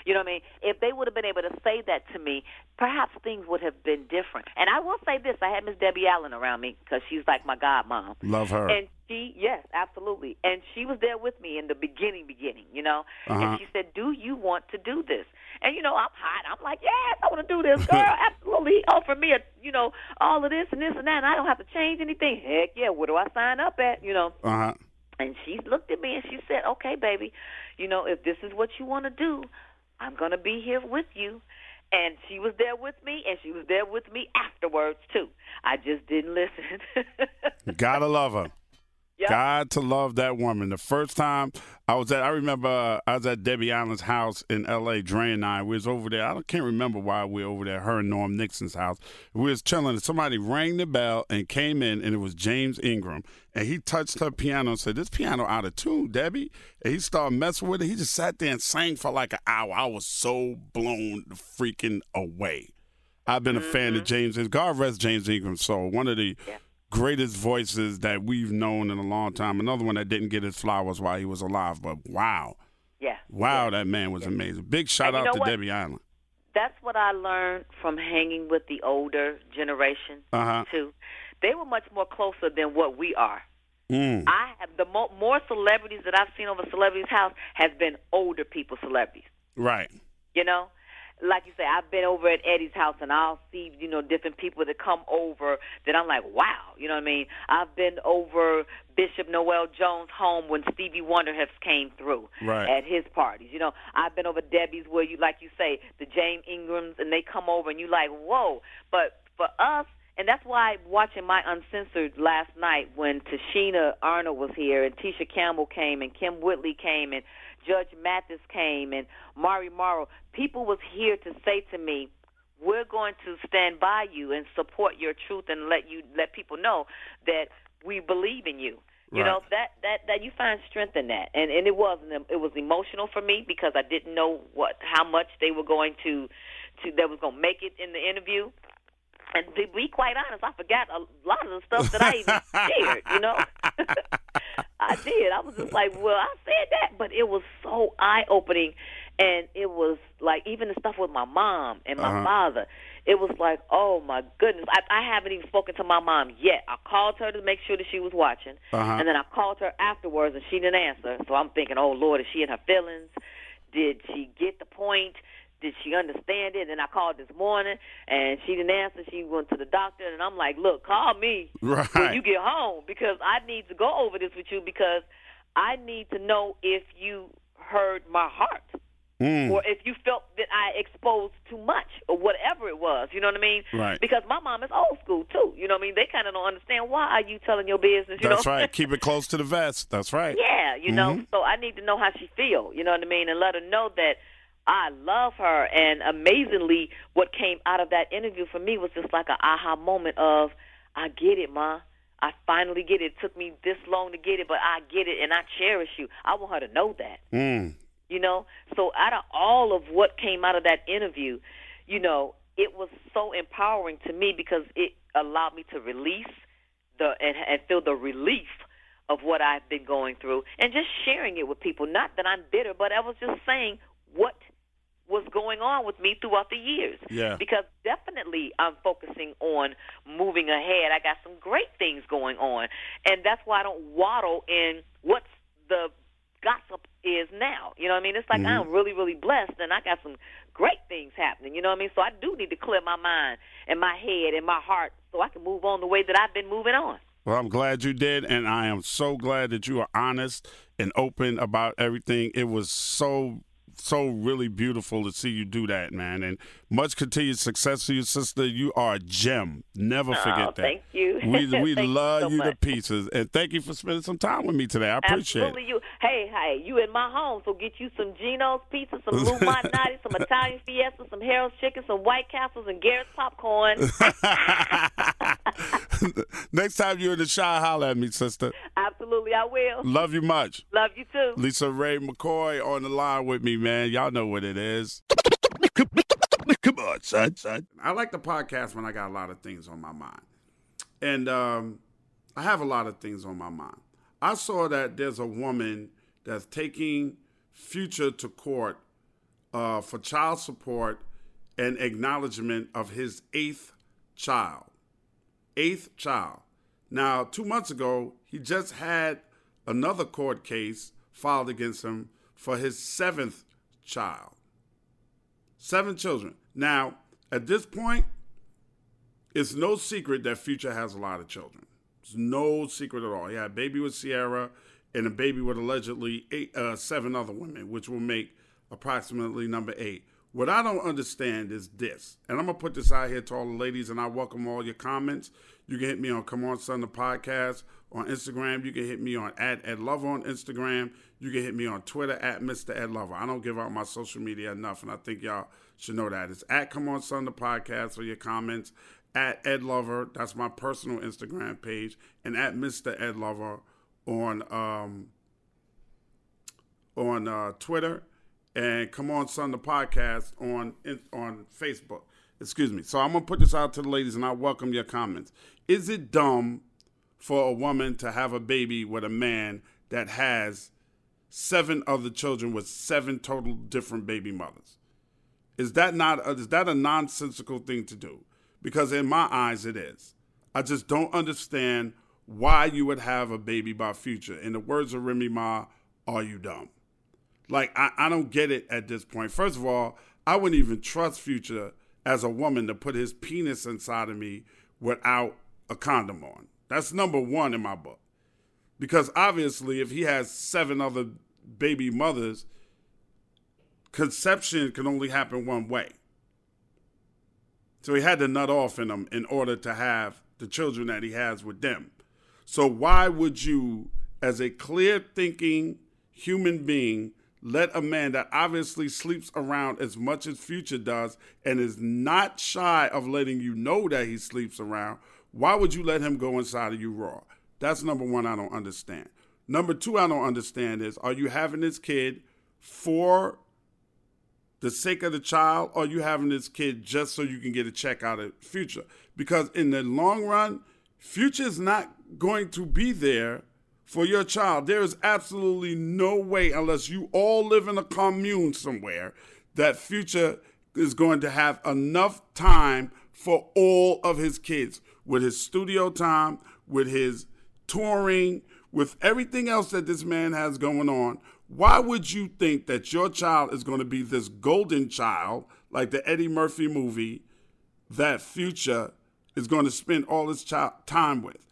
You know what I mean? If they would have been able to say that to me, perhaps things would have been different. And I will say this: I had Miss Debbie Allen around me because she's like my godmom. Love her. And she, yes, absolutely. And she was there with me in the beginning, beginning, you know. Uh-huh. And she said, "Do you want to do this?" And you know, I'm hot. I'm like, "Yes, I want to do this, girl. absolutely." He offered me, a, you know, all of this and this and that, and I don't have to change anything. Heck yeah, where do I sign up at? You know. Uh huh. And she looked at me and she said, "Okay, baby, you know, if this is what you want to do, I'm going to be here with you." And she was there with me, and she was there with me afterwards too. I just didn't listen. Gotta love her. Yep. God to love that woman. The first time I was at, I remember uh, I was at Debbie Allen's house in L.A. Dre and I. We was over there. I can't remember why we were over there. Her and Norm Nixon's house. We was chilling. And somebody rang the bell and came in, and it was James Ingram. And he touched her piano and said, "This piano out of tune, Debbie." And he started messing with it. He just sat there and sang for like an hour. I was so blown freaking away. I've been a fan of James. God rest James Ingram's soul. One of the Yeah. Greatest voices that we've known in a long time. Another one that didn't get his flowers while he was alive. But wow, yeah. wow, that man was amazing. Big shout out to what? Debbie Allen. that's what I learned from hanging with the older generation Uh huh. too. They were much more closer than what we are. Mm. I have the mo- more celebrities that I've seen over Celebrities House has been older people celebrities. Right. You know, like you say, I've been over at Eddie's house and I'll see you know different people that come over that I'm like, wow. You know what I mean? I've been over Bishop Noel Jones' home when Stevie Wonder has came through Right. at his parties. You know, I've been over Debbie's where you like you say the James Ingrams and they come over and you're like, whoa. But for us. And that's why watching my uncensored last night when Tichina Arnold was here and Tisha Campbell came and Kym Whitley came and Judge Mathis came and Mari Morrow, people was here to say to me, we're going to stand by you and support your truth and let you let people know that we believe in you. You know that that that you find strength in that, and and it was um, it was emotional for me because I didn't know what how much they were going to to that was going to make it in the interview. And to be quite honest, I forgot a lot of the stuff that I even shared. You know, I did. I was just like, well, I said that, but it was so eye opening, and it was like even the stuff with my mom and my Uh-huh. father. It was like, oh my goodness, I, I haven't even spoken to my mom yet. I called her to make sure that she was watching, Uh-huh. and then I called her afterwards, and she didn't answer. So I'm thinking, oh Lord, is she in her feelings? Did she get the point? Did she understand it? And I called this morning, and she didn't answer. She went to the doctor, and I'm like, look, call me right. when you get home because I need to go over this with you because I need to know if you heard my heart Mm. or if you felt that I exposed too much or whatever it was. You know what I mean? Right. Because my mom is old school too. You know what I mean? They kind of don't understand why are you telling your business. You That's know? right. Keep it close to the vest. That's right. Yeah, you know. So I need to know how she feel. You know what I mean, and let her know that I love her. And amazingly, what came out of that interview for me was just like an aha moment of, I get it, ma. I finally get it. It took me this long to get it, but I get it, and I cherish you. I want her to know that Mm. you know so out of all of what came out of that interview you know it was so empowering to me because it allowed me to release the and, and feel the relief of what I've been going through and just sharing it with people not that I'm bitter but I was just saying what was going on with me throughout the years Yeah. because definitely I'm focusing on moving ahead I got some great things going on and that's why I don't waddle in what's the gossip is now. You know what I mean? It's like mm-hmm. I'm really, really blessed and I got some great things happening. You know what I mean? So I do need to clear my mind and my head and my heart so I can move on the way that I've been moving on. Well, I'm glad you did, and I am so glad that you are honest and open about everything. It was so, so really beautiful to see you do that, man. And much continued success to you, sister. You are a gem. Never forget Oh, that. thank you. We we Thank you love so you to pieces, and thank you for spending some time with me today. I appreciate Absolutely, it. you. Hey, hey, you in my home, so get you some Gino's pizza, some Lou Malnati, some Italian Fiesta, some Harold's chicken, some White Castles, and Garrett's popcorn. Next time you're in the Chi, holler at me, sister. Absolutely, I will. Love you much. Love you too. LisaRaye McCoy on the line with me, man. Y'all know what it is. Come on, son, son. I like the podcast when I got a lot of things on my mind. And um, I have a lot of things on my mind. I saw that there's a woman that's taking Future to court uh, for child support and acknowledgement of his eighth child. Eighth child. Now, two months ago, he just had another court case filed against him for his seventh child. Seven children. Now, at this point, it's no secret that Future has a lot of children. It's no secret at all. He had a baby with Ciara and a baby with allegedly eight, uh, seven other women, which will make approximately number eight. What I don't understand is this, and I'm gonna put this out here to all the ladies, and I welcome all your comments. You can hit me on Come On Son the podcast on Instagram. You can hit me on at Ed Lover on Instagram. You can hit me on Twitter at Mr. Ed Lover. I don't give out my social media enough, and I think y'all should know that. It's at Come On Son the podcast for your comments. At Ed Lover, that's my personal Instagram page, and at Mr. Ed Lover on um, on uh, Twitter, and Come On Son the podcast on on Facebook. Excuse me. So I'm gonna put this out to the ladies, and I welcome your comments. Is it dumb for a woman to have a baby with a man that has seven other children with seven total different baby mothers? Is that not a, is that a nonsensical thing to do? Because in my eyes, it is. I just don't understand why you would have a baby by future. In the words of Remy Ma, are you dumb? Like, I, I don't get it at this point. First of all, I wouldn't even trust Future as a woman to put his penis inside of me without a condom on. That's number one in my book. Because obviously, if he has seven other baby mothers, conception can only happen one way. So he had to nut off in them in order to have the children that he has with them. So why would you, as a clear thinking human being, let a man that obviously sleeps around as much as Future does and is not shy of letting you know that he sleeps around, why would you let him go inside of you raw? That's number one, I don't understand. Number two, I don't understand is are you having this kid for the sake of the child, or you having this kid just so you can get a check out of Future? Because in the long run, Future is not going to be there for your child. There is absolutely no way, unless you all live in a commune somewhere, that Future is going to have enough time for all of his kids with his studio time, with his touring, with everything else that this man has going on. Why would you think that your child is going to be this golden child, like the Eddie Murphy movie, that Future is going to spend all his time with?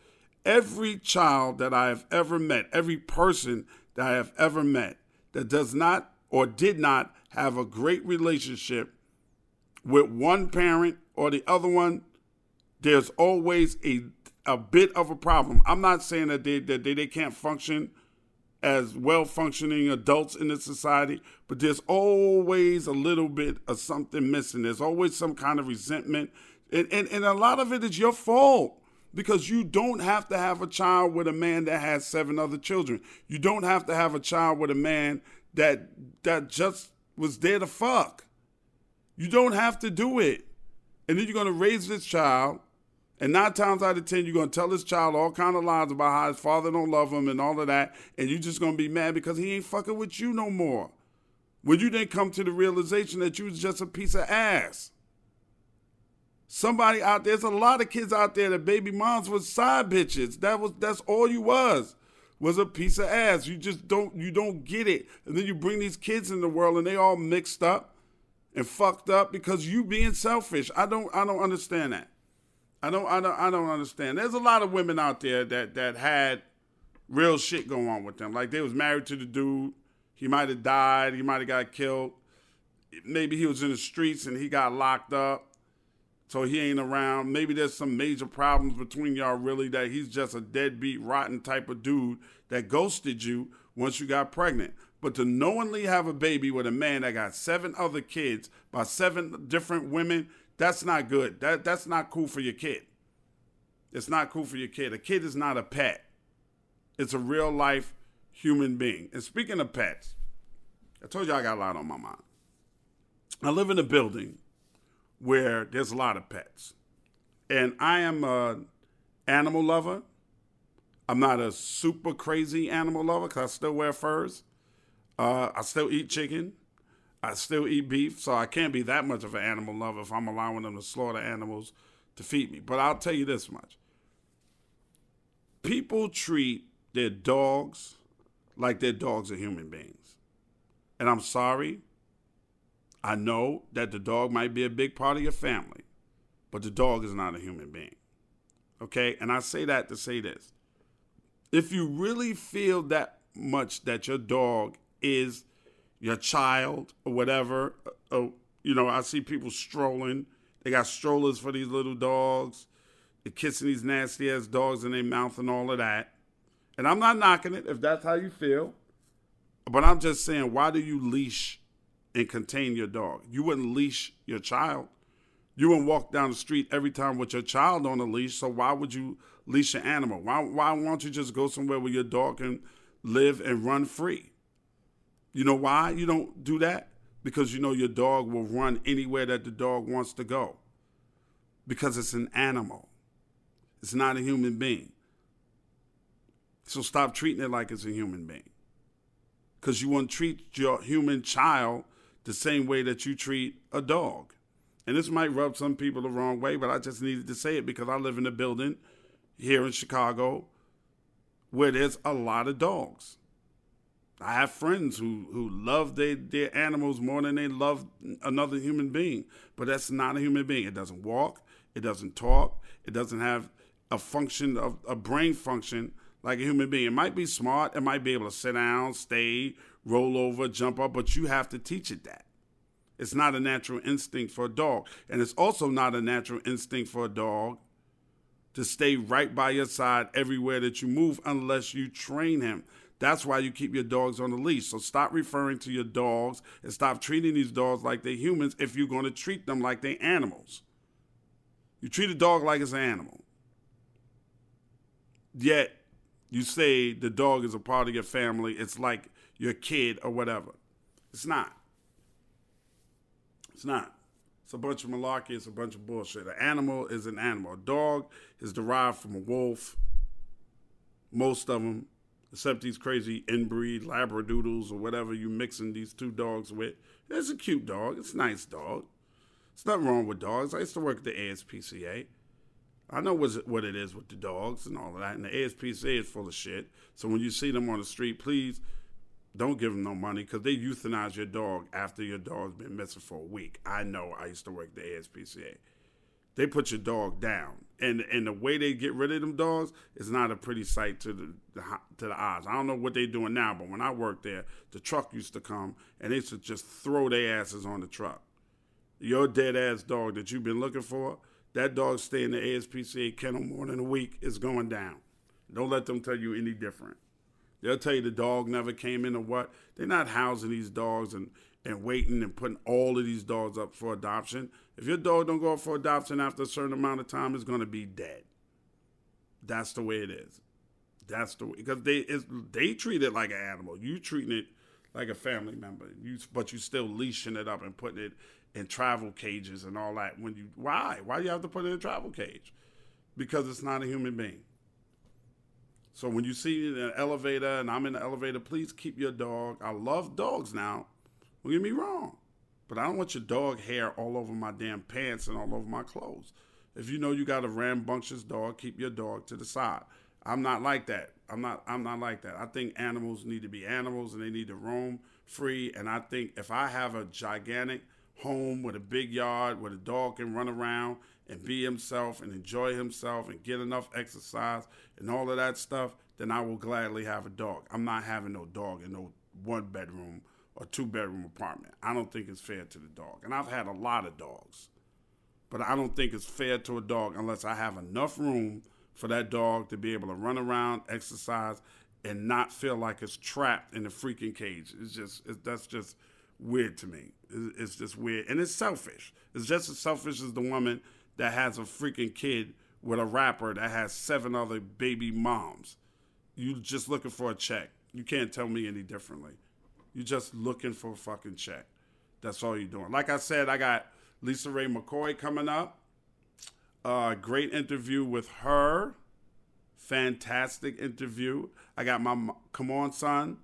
Every child that I have ever met, every person that I have ever met that does not or did not have a great relationship with one parent or the other one, there's always a a bit of a problem. I'm not saying that they that they, they can't function as well functioning adults in the society, but there's always a little bit of something missing. There's always some kind of resentment. And, and, and a lot of it is your fault because you don't have to have a child with a man that has seven other children. You don't have to have a child with a man that that just was there to fuck. You don't have to do it. And then you're to raise this child, and nine times out of ten, you're to tell this child all kind of lies about how his father don't love him and all of that, and you're just to be mad because he ain't fucking with you no more. When you didn't come to the realization that you was just a piece of ass. Somebody out there's a lot of kids out there that baby moms was side bitches. That was that's all you was was a piece of ass. You just don't you don't get it. And then you bring these kids in the world and they all mixed up and fucked up because you being selfish. I don't I don't understand that. I don't I don't I don't understand. There's a lot of women out there that that had real shit going on with them. Like they was married to the dude. He might have died. He might have got killed. Maybe he was in the streets and he got locked up so he ain't around. Maybe there's some major problems between y'all, really, that he's just a deadbeat, rotten type of dude that ghosted you once you got pregnant. But to knowingly have a baby with a man that got seven other kids by seven different women, that's not good. That that's not cool for your kid. It's not cool for your kid. A kid is not a pet. It's a real life human being. And speaking of pets, I told you I got a lot on my mind. I live in a building where there's a lot of pets. And I am a animal lover. I'm not a super crazy animal lover because I still wear furs. Uh, I still eat chicken. I still eat beef, so I can't be that much of an animal lover if I'm allowing them to slaughter animals to feed me. But I'll tell you this much people treat their dogs like their dogs are human beings. And I'm sorry. I know that the dog might be a big part of your family, but the dog is not a human being. Okay? And I say that to say this. If you really feel that much that your dog is your child or whatever, uh, uh you know, I see people strolling. They got strollers for these little dogs. They're kissing these nasty ass dogs in their mouth and all of that. And I'm not knocking it if that's how you feel. But I'm just saying, why do you leash and contain your dog? You wouldn't leash your child. You wouldn't walk down the street every time with your child on a leash. So why would you leash an animal? Why why won't you just go somewhere where your dog can live and run free? You know why you don't do that? Because you know your dog will run anywhere that the dog wants to go. Because it's an animal. It's not a human being. So stop treating it like it's a human being. Because you won't treat your human child the same way that you treat a dog. And this might rub some people the wrong way, but I just needed to say it because I live in a building here in Chicago where there's a lot of dogs. I have friends who, who love their, their animals more than they love another human being, but that's not a human being. It doesn't walk, it doesn't talk, it doesn't have a function of a brain function like a human being. It might be smart, it might be able to sit down, stay, roll over, jump up, but you have to teach it that. It's not a natural instinct for a dog. And it's also not a natural instinct for a dog to stay right by your side everywhere that you move unless you train him. That's why you keep your dogs on the leash. So stop referring to your dogs and stop treating these dogs like they're humans if you're going to treat them like they're animals. You treat a dog like it's an animal. Yet you say the dog is a part of your family, it's like your kid or whatever. It's not. It's not. It's a bunch of malarkey. It's a bunch of bullshit. An animal is an animal. A dog is derived from a wolf. Most of them, except these crazy inbreed labradoodles or whatever you mixing these two dogs with. It's a cute dog. It's a nice dog. It's nothing wrong with dogs. I used to work at the ASPCA. I know what it is with the dogs and all of that. And the ASPCA is full of shit. So when you see them on the street, please don't give them no money because they euthanize your dog after your dog's been missing for a week. I know. I used to work the ASPCA. They put your dog down, and and the way they get rid of them dogs is not a pretty sight to the, the to the eyes. I don't know what they're doing now, but when I worked there, the truck used to come and they used to just throw their asses on the truck. Your dead ass dog that you've been looking for that dog stay in the ASPCA kennel more than a week is going down. Don't let them tell you any different. They'll tell you the dog never came in or what. They're not housing these dogs and, and waiting and putting all of these dogs up for adoption. If your dog don't go up for adoption after a certain amount of time, it's going to be dead. That's the way it is. That's the way because they they treat it like an animal. You treating it like a family member. You but you still leashing it up and putting it in travel cages and all that. When you why why do you have to put it in a travel cage? Because it's not a human being. So when you see an elevator and I'm in the elevator, please keep your dog. I love dogs now. Don't get me wrong. But I don't want your dog hair all over my damn pants and all over my clothes. If you know you got a rambunctious dog, keep your dog to the side. I'm not like that. I'm not I'm not like that. I think animals need to be animals and they need to roam free. And I think if I have a gigantic home with a big yard where the dog can run around and be himself and enjoy himself and get enough exercise and all of that stuff, then I will gladly have a dog. I'm not having no dog in no one bedroom or two bedroom apartment. I don't think it's fair to the dog. And I've had a lot of dogs. But I don't think it's fair to a dog unless I have enough room for that dog to be able to run around, exercise, and not feel like it's trapped in a freaking cage. It's just it's, that's just weird to me. It's just weird, and it's selfish. It's just as selfish as the woman that has a freaking kid with a rapper that has seven other baby moms. You just looking for a check. You can't tell me any differently. You're just looking for a fucking check. That's all you're doing. Like I said, I got LisaRaye McCoy coming up. Uh, great interview with her. Fantastic interview. I got my Come On Son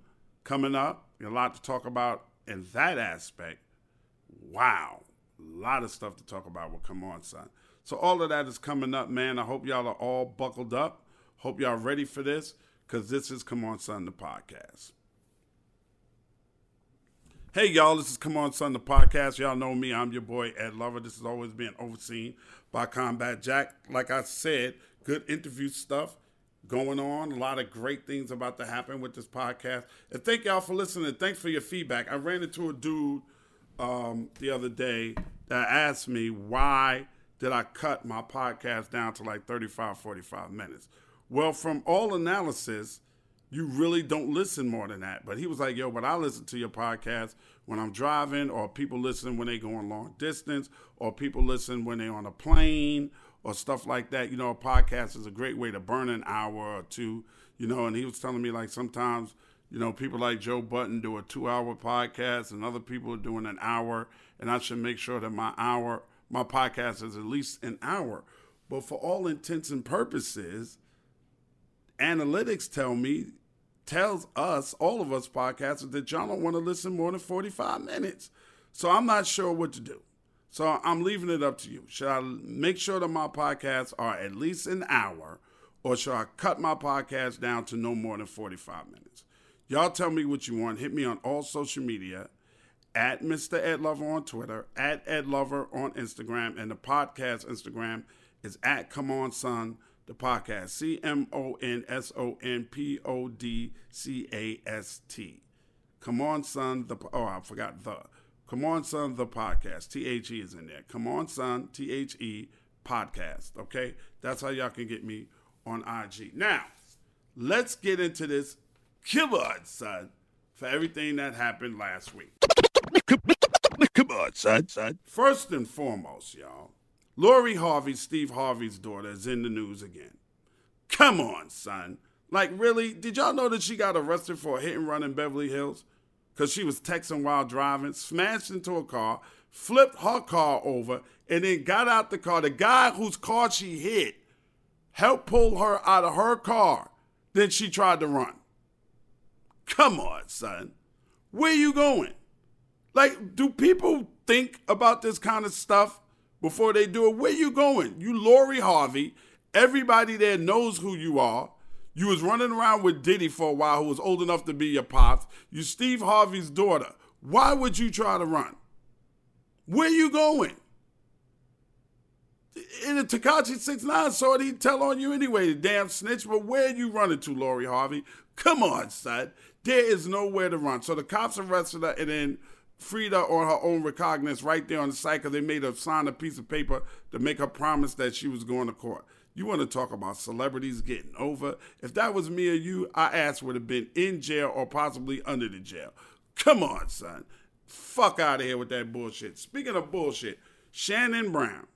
coming up. A lot to talk about in that aspect Wow. A lot of stuff to talk about with Come On Son. So all of that is coming up, man. I hope y'all are all buckled up. Hope y'all ready for this, because this is Come On Son, the podcast. Hey y'all, this is Come On Son, the podcast. Y'all know me. I'm your boy Ed Lover. This is always being overseen by Combat Jack. Like I said, good interview stuff going on. A lot of great things about to happen with this podcast. And thank y'all for listening. Thanks for your feedback. I ran into a dude um, the other day that asked me why did I cut my podcast down to like 35, 45 minutes. Well, from all analysis, you really don't listen more than that. But he was like, yo, but I listen to your podcast when I'm driving, or people listen when they go on long distance, or people listen when they're on a plane, or stuff like that. You know, a podcast is a great way to burn an hour or two, you know. And he was telling me, like, sometimes, you know, people like Joe Budden do a two hour podcast, and other people are doing an hour, and I should make sure that my hour, my podcast is at least an hour. But for all intents and purposes, analytics tell me tells us, all of us podcasters, that y'all don't want to listen more than 45 minutes. So I'm not sure what to do. So I'm leaving it up to you. Should I make sure that my podcasts are at least an hour, or should I cut my podcast down to no more than 45 minutes? Y'all tell me what you want. Hit me on all social media at Mr. Ed Lover on Twitter, at Ed Lover on Instagram, and the podcast Instagram is at Come On Son the podcast. C M O N S O N P O D C A S T. Come on, son. The oh, I forgot the. Come on, son. The podcast. T H E is in there. Come on, son. T H E podcast. Okay, that's how y'all can get me on IG. Now, let's get into this killer, son, for everything that happened last week. Come on, son, son. First and foremost, y'all, Lori Harvey, Steve Harvey's daughter, is in the news again. Come on, son. Like, really? Did y'all know that she got arrested for a hit and run in Beverly Hills? Because she was texting while driving, smashed into a car, flipped her car over, and then got out the car. The guy whose car she hit helped pull her out of her car. Then she tried to run. Come on, son. Where you going? Like, do people think about this kind of stuff? before they do it. Where you going? You Lori Harvey. Everybody there knows who you are. You was running around with Diddy for a while, who was old enough to be your pops. You Steve Harvey's daughter. Why would you try to run? Where you going? In the Tekashi 69 saw it, he'd tell on you anyway, the damn snitch. But where are you running to, Lori Harvey? Come on, son. There is nowhere to run. So the cops arrested her, and then her on her own recognizance right there on the site because they made her sign a piece of paper to make her promise that she was going to court. You want to talk about celebrities getting over? If that was me or you, I ass would have been in jail or possibly under the jail. Come on, son. Fuck out of here with that bullshit. Speaking of bullshit, Shannon Brown.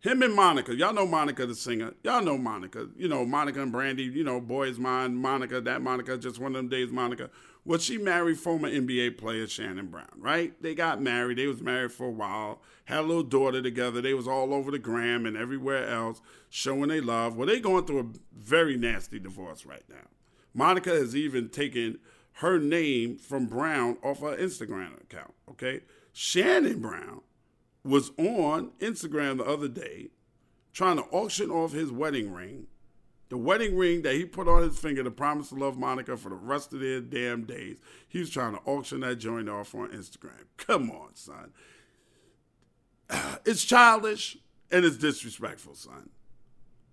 Him and Monica. Y'all know Monica the singer. Y'all know Monica. You know, Monica and Brandy, you know, Boys Mind, Monica, that Monica, just one of them days, Monica. Well, she married former NBA player Shannon Brown, right? They got married. They was married for a while, had a little daughter together. They was all over the gram and everywhere else showing they love. Well, they going through a very nasty divorce right now. Monica has even taken her name from Brown off her Instagram account, okay? Shannon Brown was on Instagram the other day trying to auction off his wedding ring the wedding ring that he put on his finger to promise to love Monica for the rest of their damn days. He was trying to auction that joint off on Instagram. Come on, son. It's childish and it's disrespectful, son.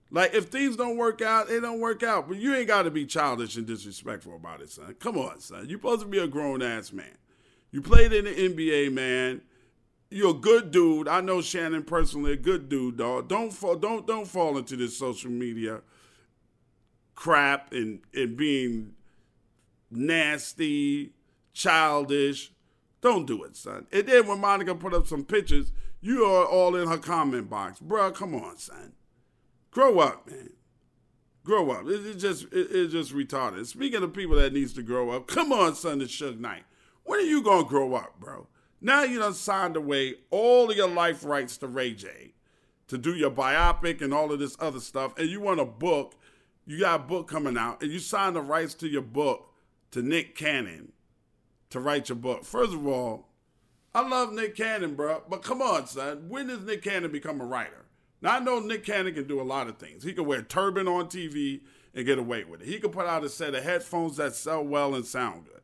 Like if things don't work out, they don't work out. But you ain't got to be childish and disrespectful about it, son. Come on, son. You're supposed to be a grown ass man. You played in the NBA, man. You're a good dude. I know Shannon personally, a good dude, dog. Don't fall, don't don't fall into this social media crap and, and being nasty, childish. Don't do it, son. And then when Monica put up some pictures, you are all in her comment box. Bruh, come on, son. Grow up, man. Grow up. It, it just it, it's just retarded. Speaking of people that needs to grow up, come on, son, it's Suge Knight. When are you gonna grow up, bro? Now you done signed away all of your life rights to Ray J to do your biopic and all of this other stuff, and you want a book you got a book coming out and you signed the rights to your book to Nick Cannon to write your book. First of all, I love Nick Cannon, bro. But come on, son. When does Nick Cannon become a writer? Now I know Nick Cannon can do a lot of things. He can wear a turban on TV and get away with it. He can put out a set of headphones that sell well and sound good.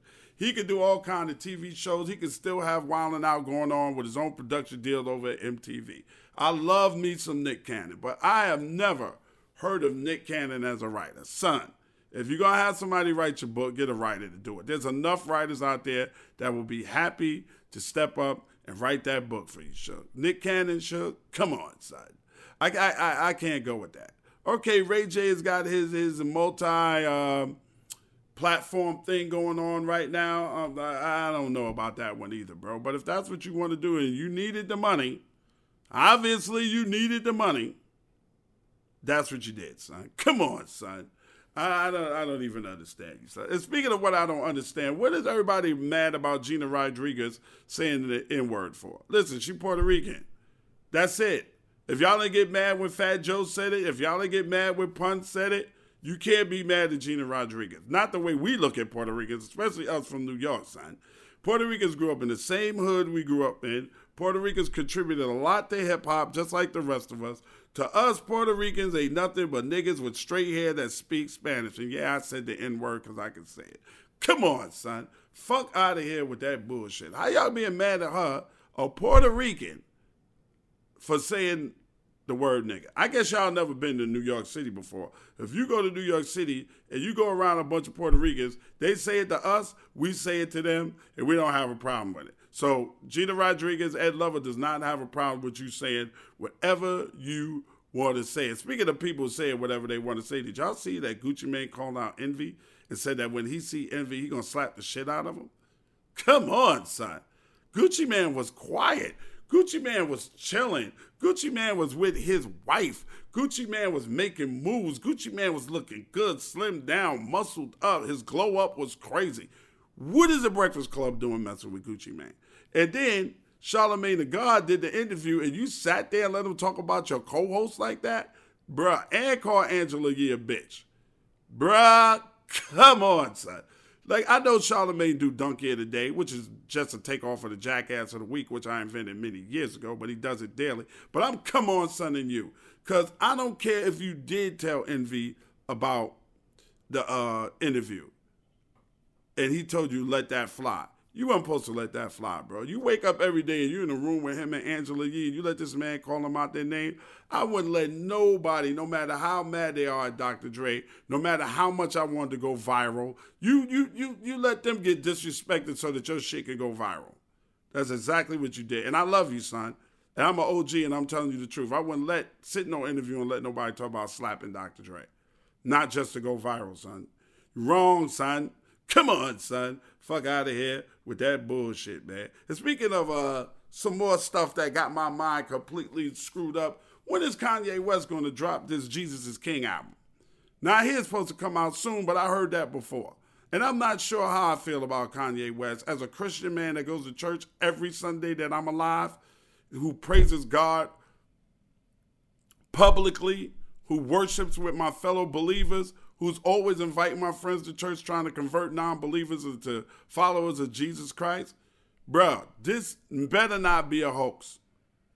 He could do all kind of TV shows. He could still have Wildin' Out going on with his own production deal over at MTV. I love me some Nick Cannon, but I have never heard of Nick Cannon as a writer. Son, if you're gonna have somebody write your book, get a writer to do it. There's enough writers out there that will be happy to step up and write that book for you, Suge. Nick Cannon, Suge, come on, son. I, I, I, can't go with that. Okay, Ray J has got his his multi um, platform thing going on right now. Um, I, I don't know about that one either, bro. But if that's what you want to do and you needed the money, obviously you needed the money. That's what you did, son. Come on, son. I, I don't I don't even understand you, son. And speaking of what I don't understand, what is everybody mad about Gina Rodriguez saying the N word for? Listen, she Puerto Rican. That's it. If y'all didn't get mad when Fat Joe said it, if y'all didn't get mad when Pun said it, you can't be mad at Gina Rodriguez. Not the way we look at Puerto Ricans, especially us from New York, son. Puerto Ricans grew up in the same hood we grew up in. Puerto Ricans contributed a lot to hip hop, just like the rest of us. To us, Puerto Ricans ain't nothing but niggas with straight hair that speak Spanish. And yeah, I said the N word because I can say it. Come on, son. Fuck out of here with that bullshit. How y'all being mad at her, a Puerto Rican, for saying the word nigga. I guess y'all never been to New York City before. If you go to New York City and you go around a bunch of Puerto Ricans, they say it to us, we say it to them, and we don't have a problem with it. So Gina Rodriguez, Ed Lover does not have a problem with you saying whatever you want to say. And speaking of people saying whatever they want to say, did y'all see that Gucci Mane called out Envy and said that when he see Envy, he gonna slap the shit out of him? Come on, son. Gucci Mane was quiet. Gucci Mane was chilling. Gucci Mane was with his wife. Gucci Mane was making moves. Gucci Mane was looking good, slimmed down, muscled up. His glow up was crazy. What is the Breakfast Club doing messing with Gucci Mane? And then Charlemagne the God did the interview, and you sat there and let him talk about your co-host like that, bruh, and call Angela Yee a bitch, bruh. Come on, son. Like I know Charlemagne do of the Day, which is just a takeoff of the Jackass of the Week, which I invented many years ago, but he does it daily. But I'm come on, son, and you, because I don't care if you did tell Envy about the uh, interview, and he told you let that fly. You weren't supposed to let that fly, bro. You wake up every day and you're in a room with him and Angela Yee, and you let this man call them out their name. I wouldn't let nobody, no matter how mad they are at Dr. Dre, no matter how much I wanted to go viral, you you you you let them get disrespected so that your shit can go viral. That's exactly what you did. And I love you, son. And I'm an OG and I'm telling you the truth. I wouldn't let sit no interview and let nobody talk about slapping Dr. Dre. Not just to go viral, son. Wrong, son. Come on, son. Fuck out of here with that bullshit, man. And speaking of uh some more stuff that got my mind completely screwed up, when is Kanye West going to drop this Jesus is King album? Now, he's supposed to come out soon, but I heard that before. And I'm not sure how I feel about Kanye West. As a Christian man that goes to church every Sunday that I'm alive, who praises God publicly, who worships with my fellow believers, who's always inviting my friends to church trying to convert non-believers into followers of Jesus Christ, bro, this better not be a hoax.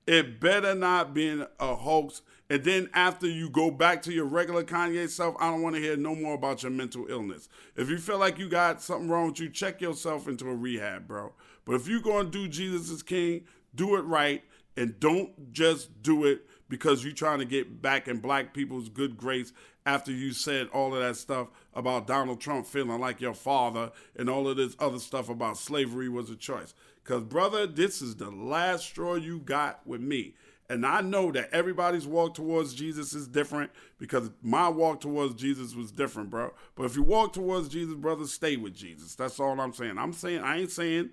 It better not be a hoax. And then after you go back to your regular Kanye self, I don't want to hear no more about your mental illness. If you feel like you got something wrong with you, check yourself into a rehab, bro. But if you're going to do Jesus is King, do it right and don't just do it because you're trying to get back in black people's good grace after you said all of that stuff about Donald Trump feeling like your father and all of this other stuff about slavery was a choice. Because, brother, this is the last straw you got with me. And I know that everybody's walk towards Jesus is different because my walk towards Jesus was different, bro. But if you walk towards Jesus, brother, stay with Jesus. That's all I'm saying. I'm saying, I ain't saying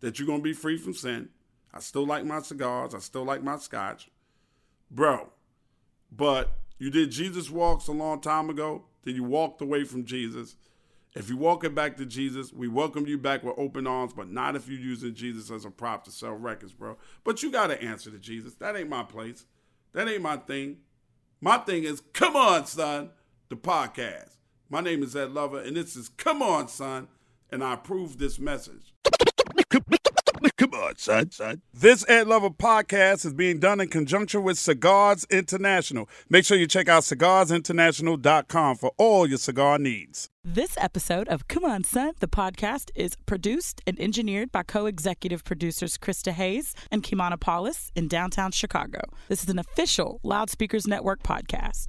that you're going to be free from sin. I still like my cigars. I still like my scotch. Bro, but you did Jesus walks a long time ago, then you walked away from Jesus. If you walk it back to Jesus, we welcome you back with open arms, but not if you're using Jesus as a prop to sell records, bro. But you got to answer to Jesus. That ain't my place. That ain't my thing. My thing is, come on, son, the podcast. My name is Ed Lover, and this is Come On, Son, and I approve this message. This Ed Lover podcast is being done in conjunction with Cigars International. Make sure you check out cigarsinternational.com for all your cigar needs. This episode of Come On Son, the podcast, is produced and engineered by co executive producers Krista Hayes and Kimana Paulus in downtown Chicago. This is an official Loudspeakers Network podcast.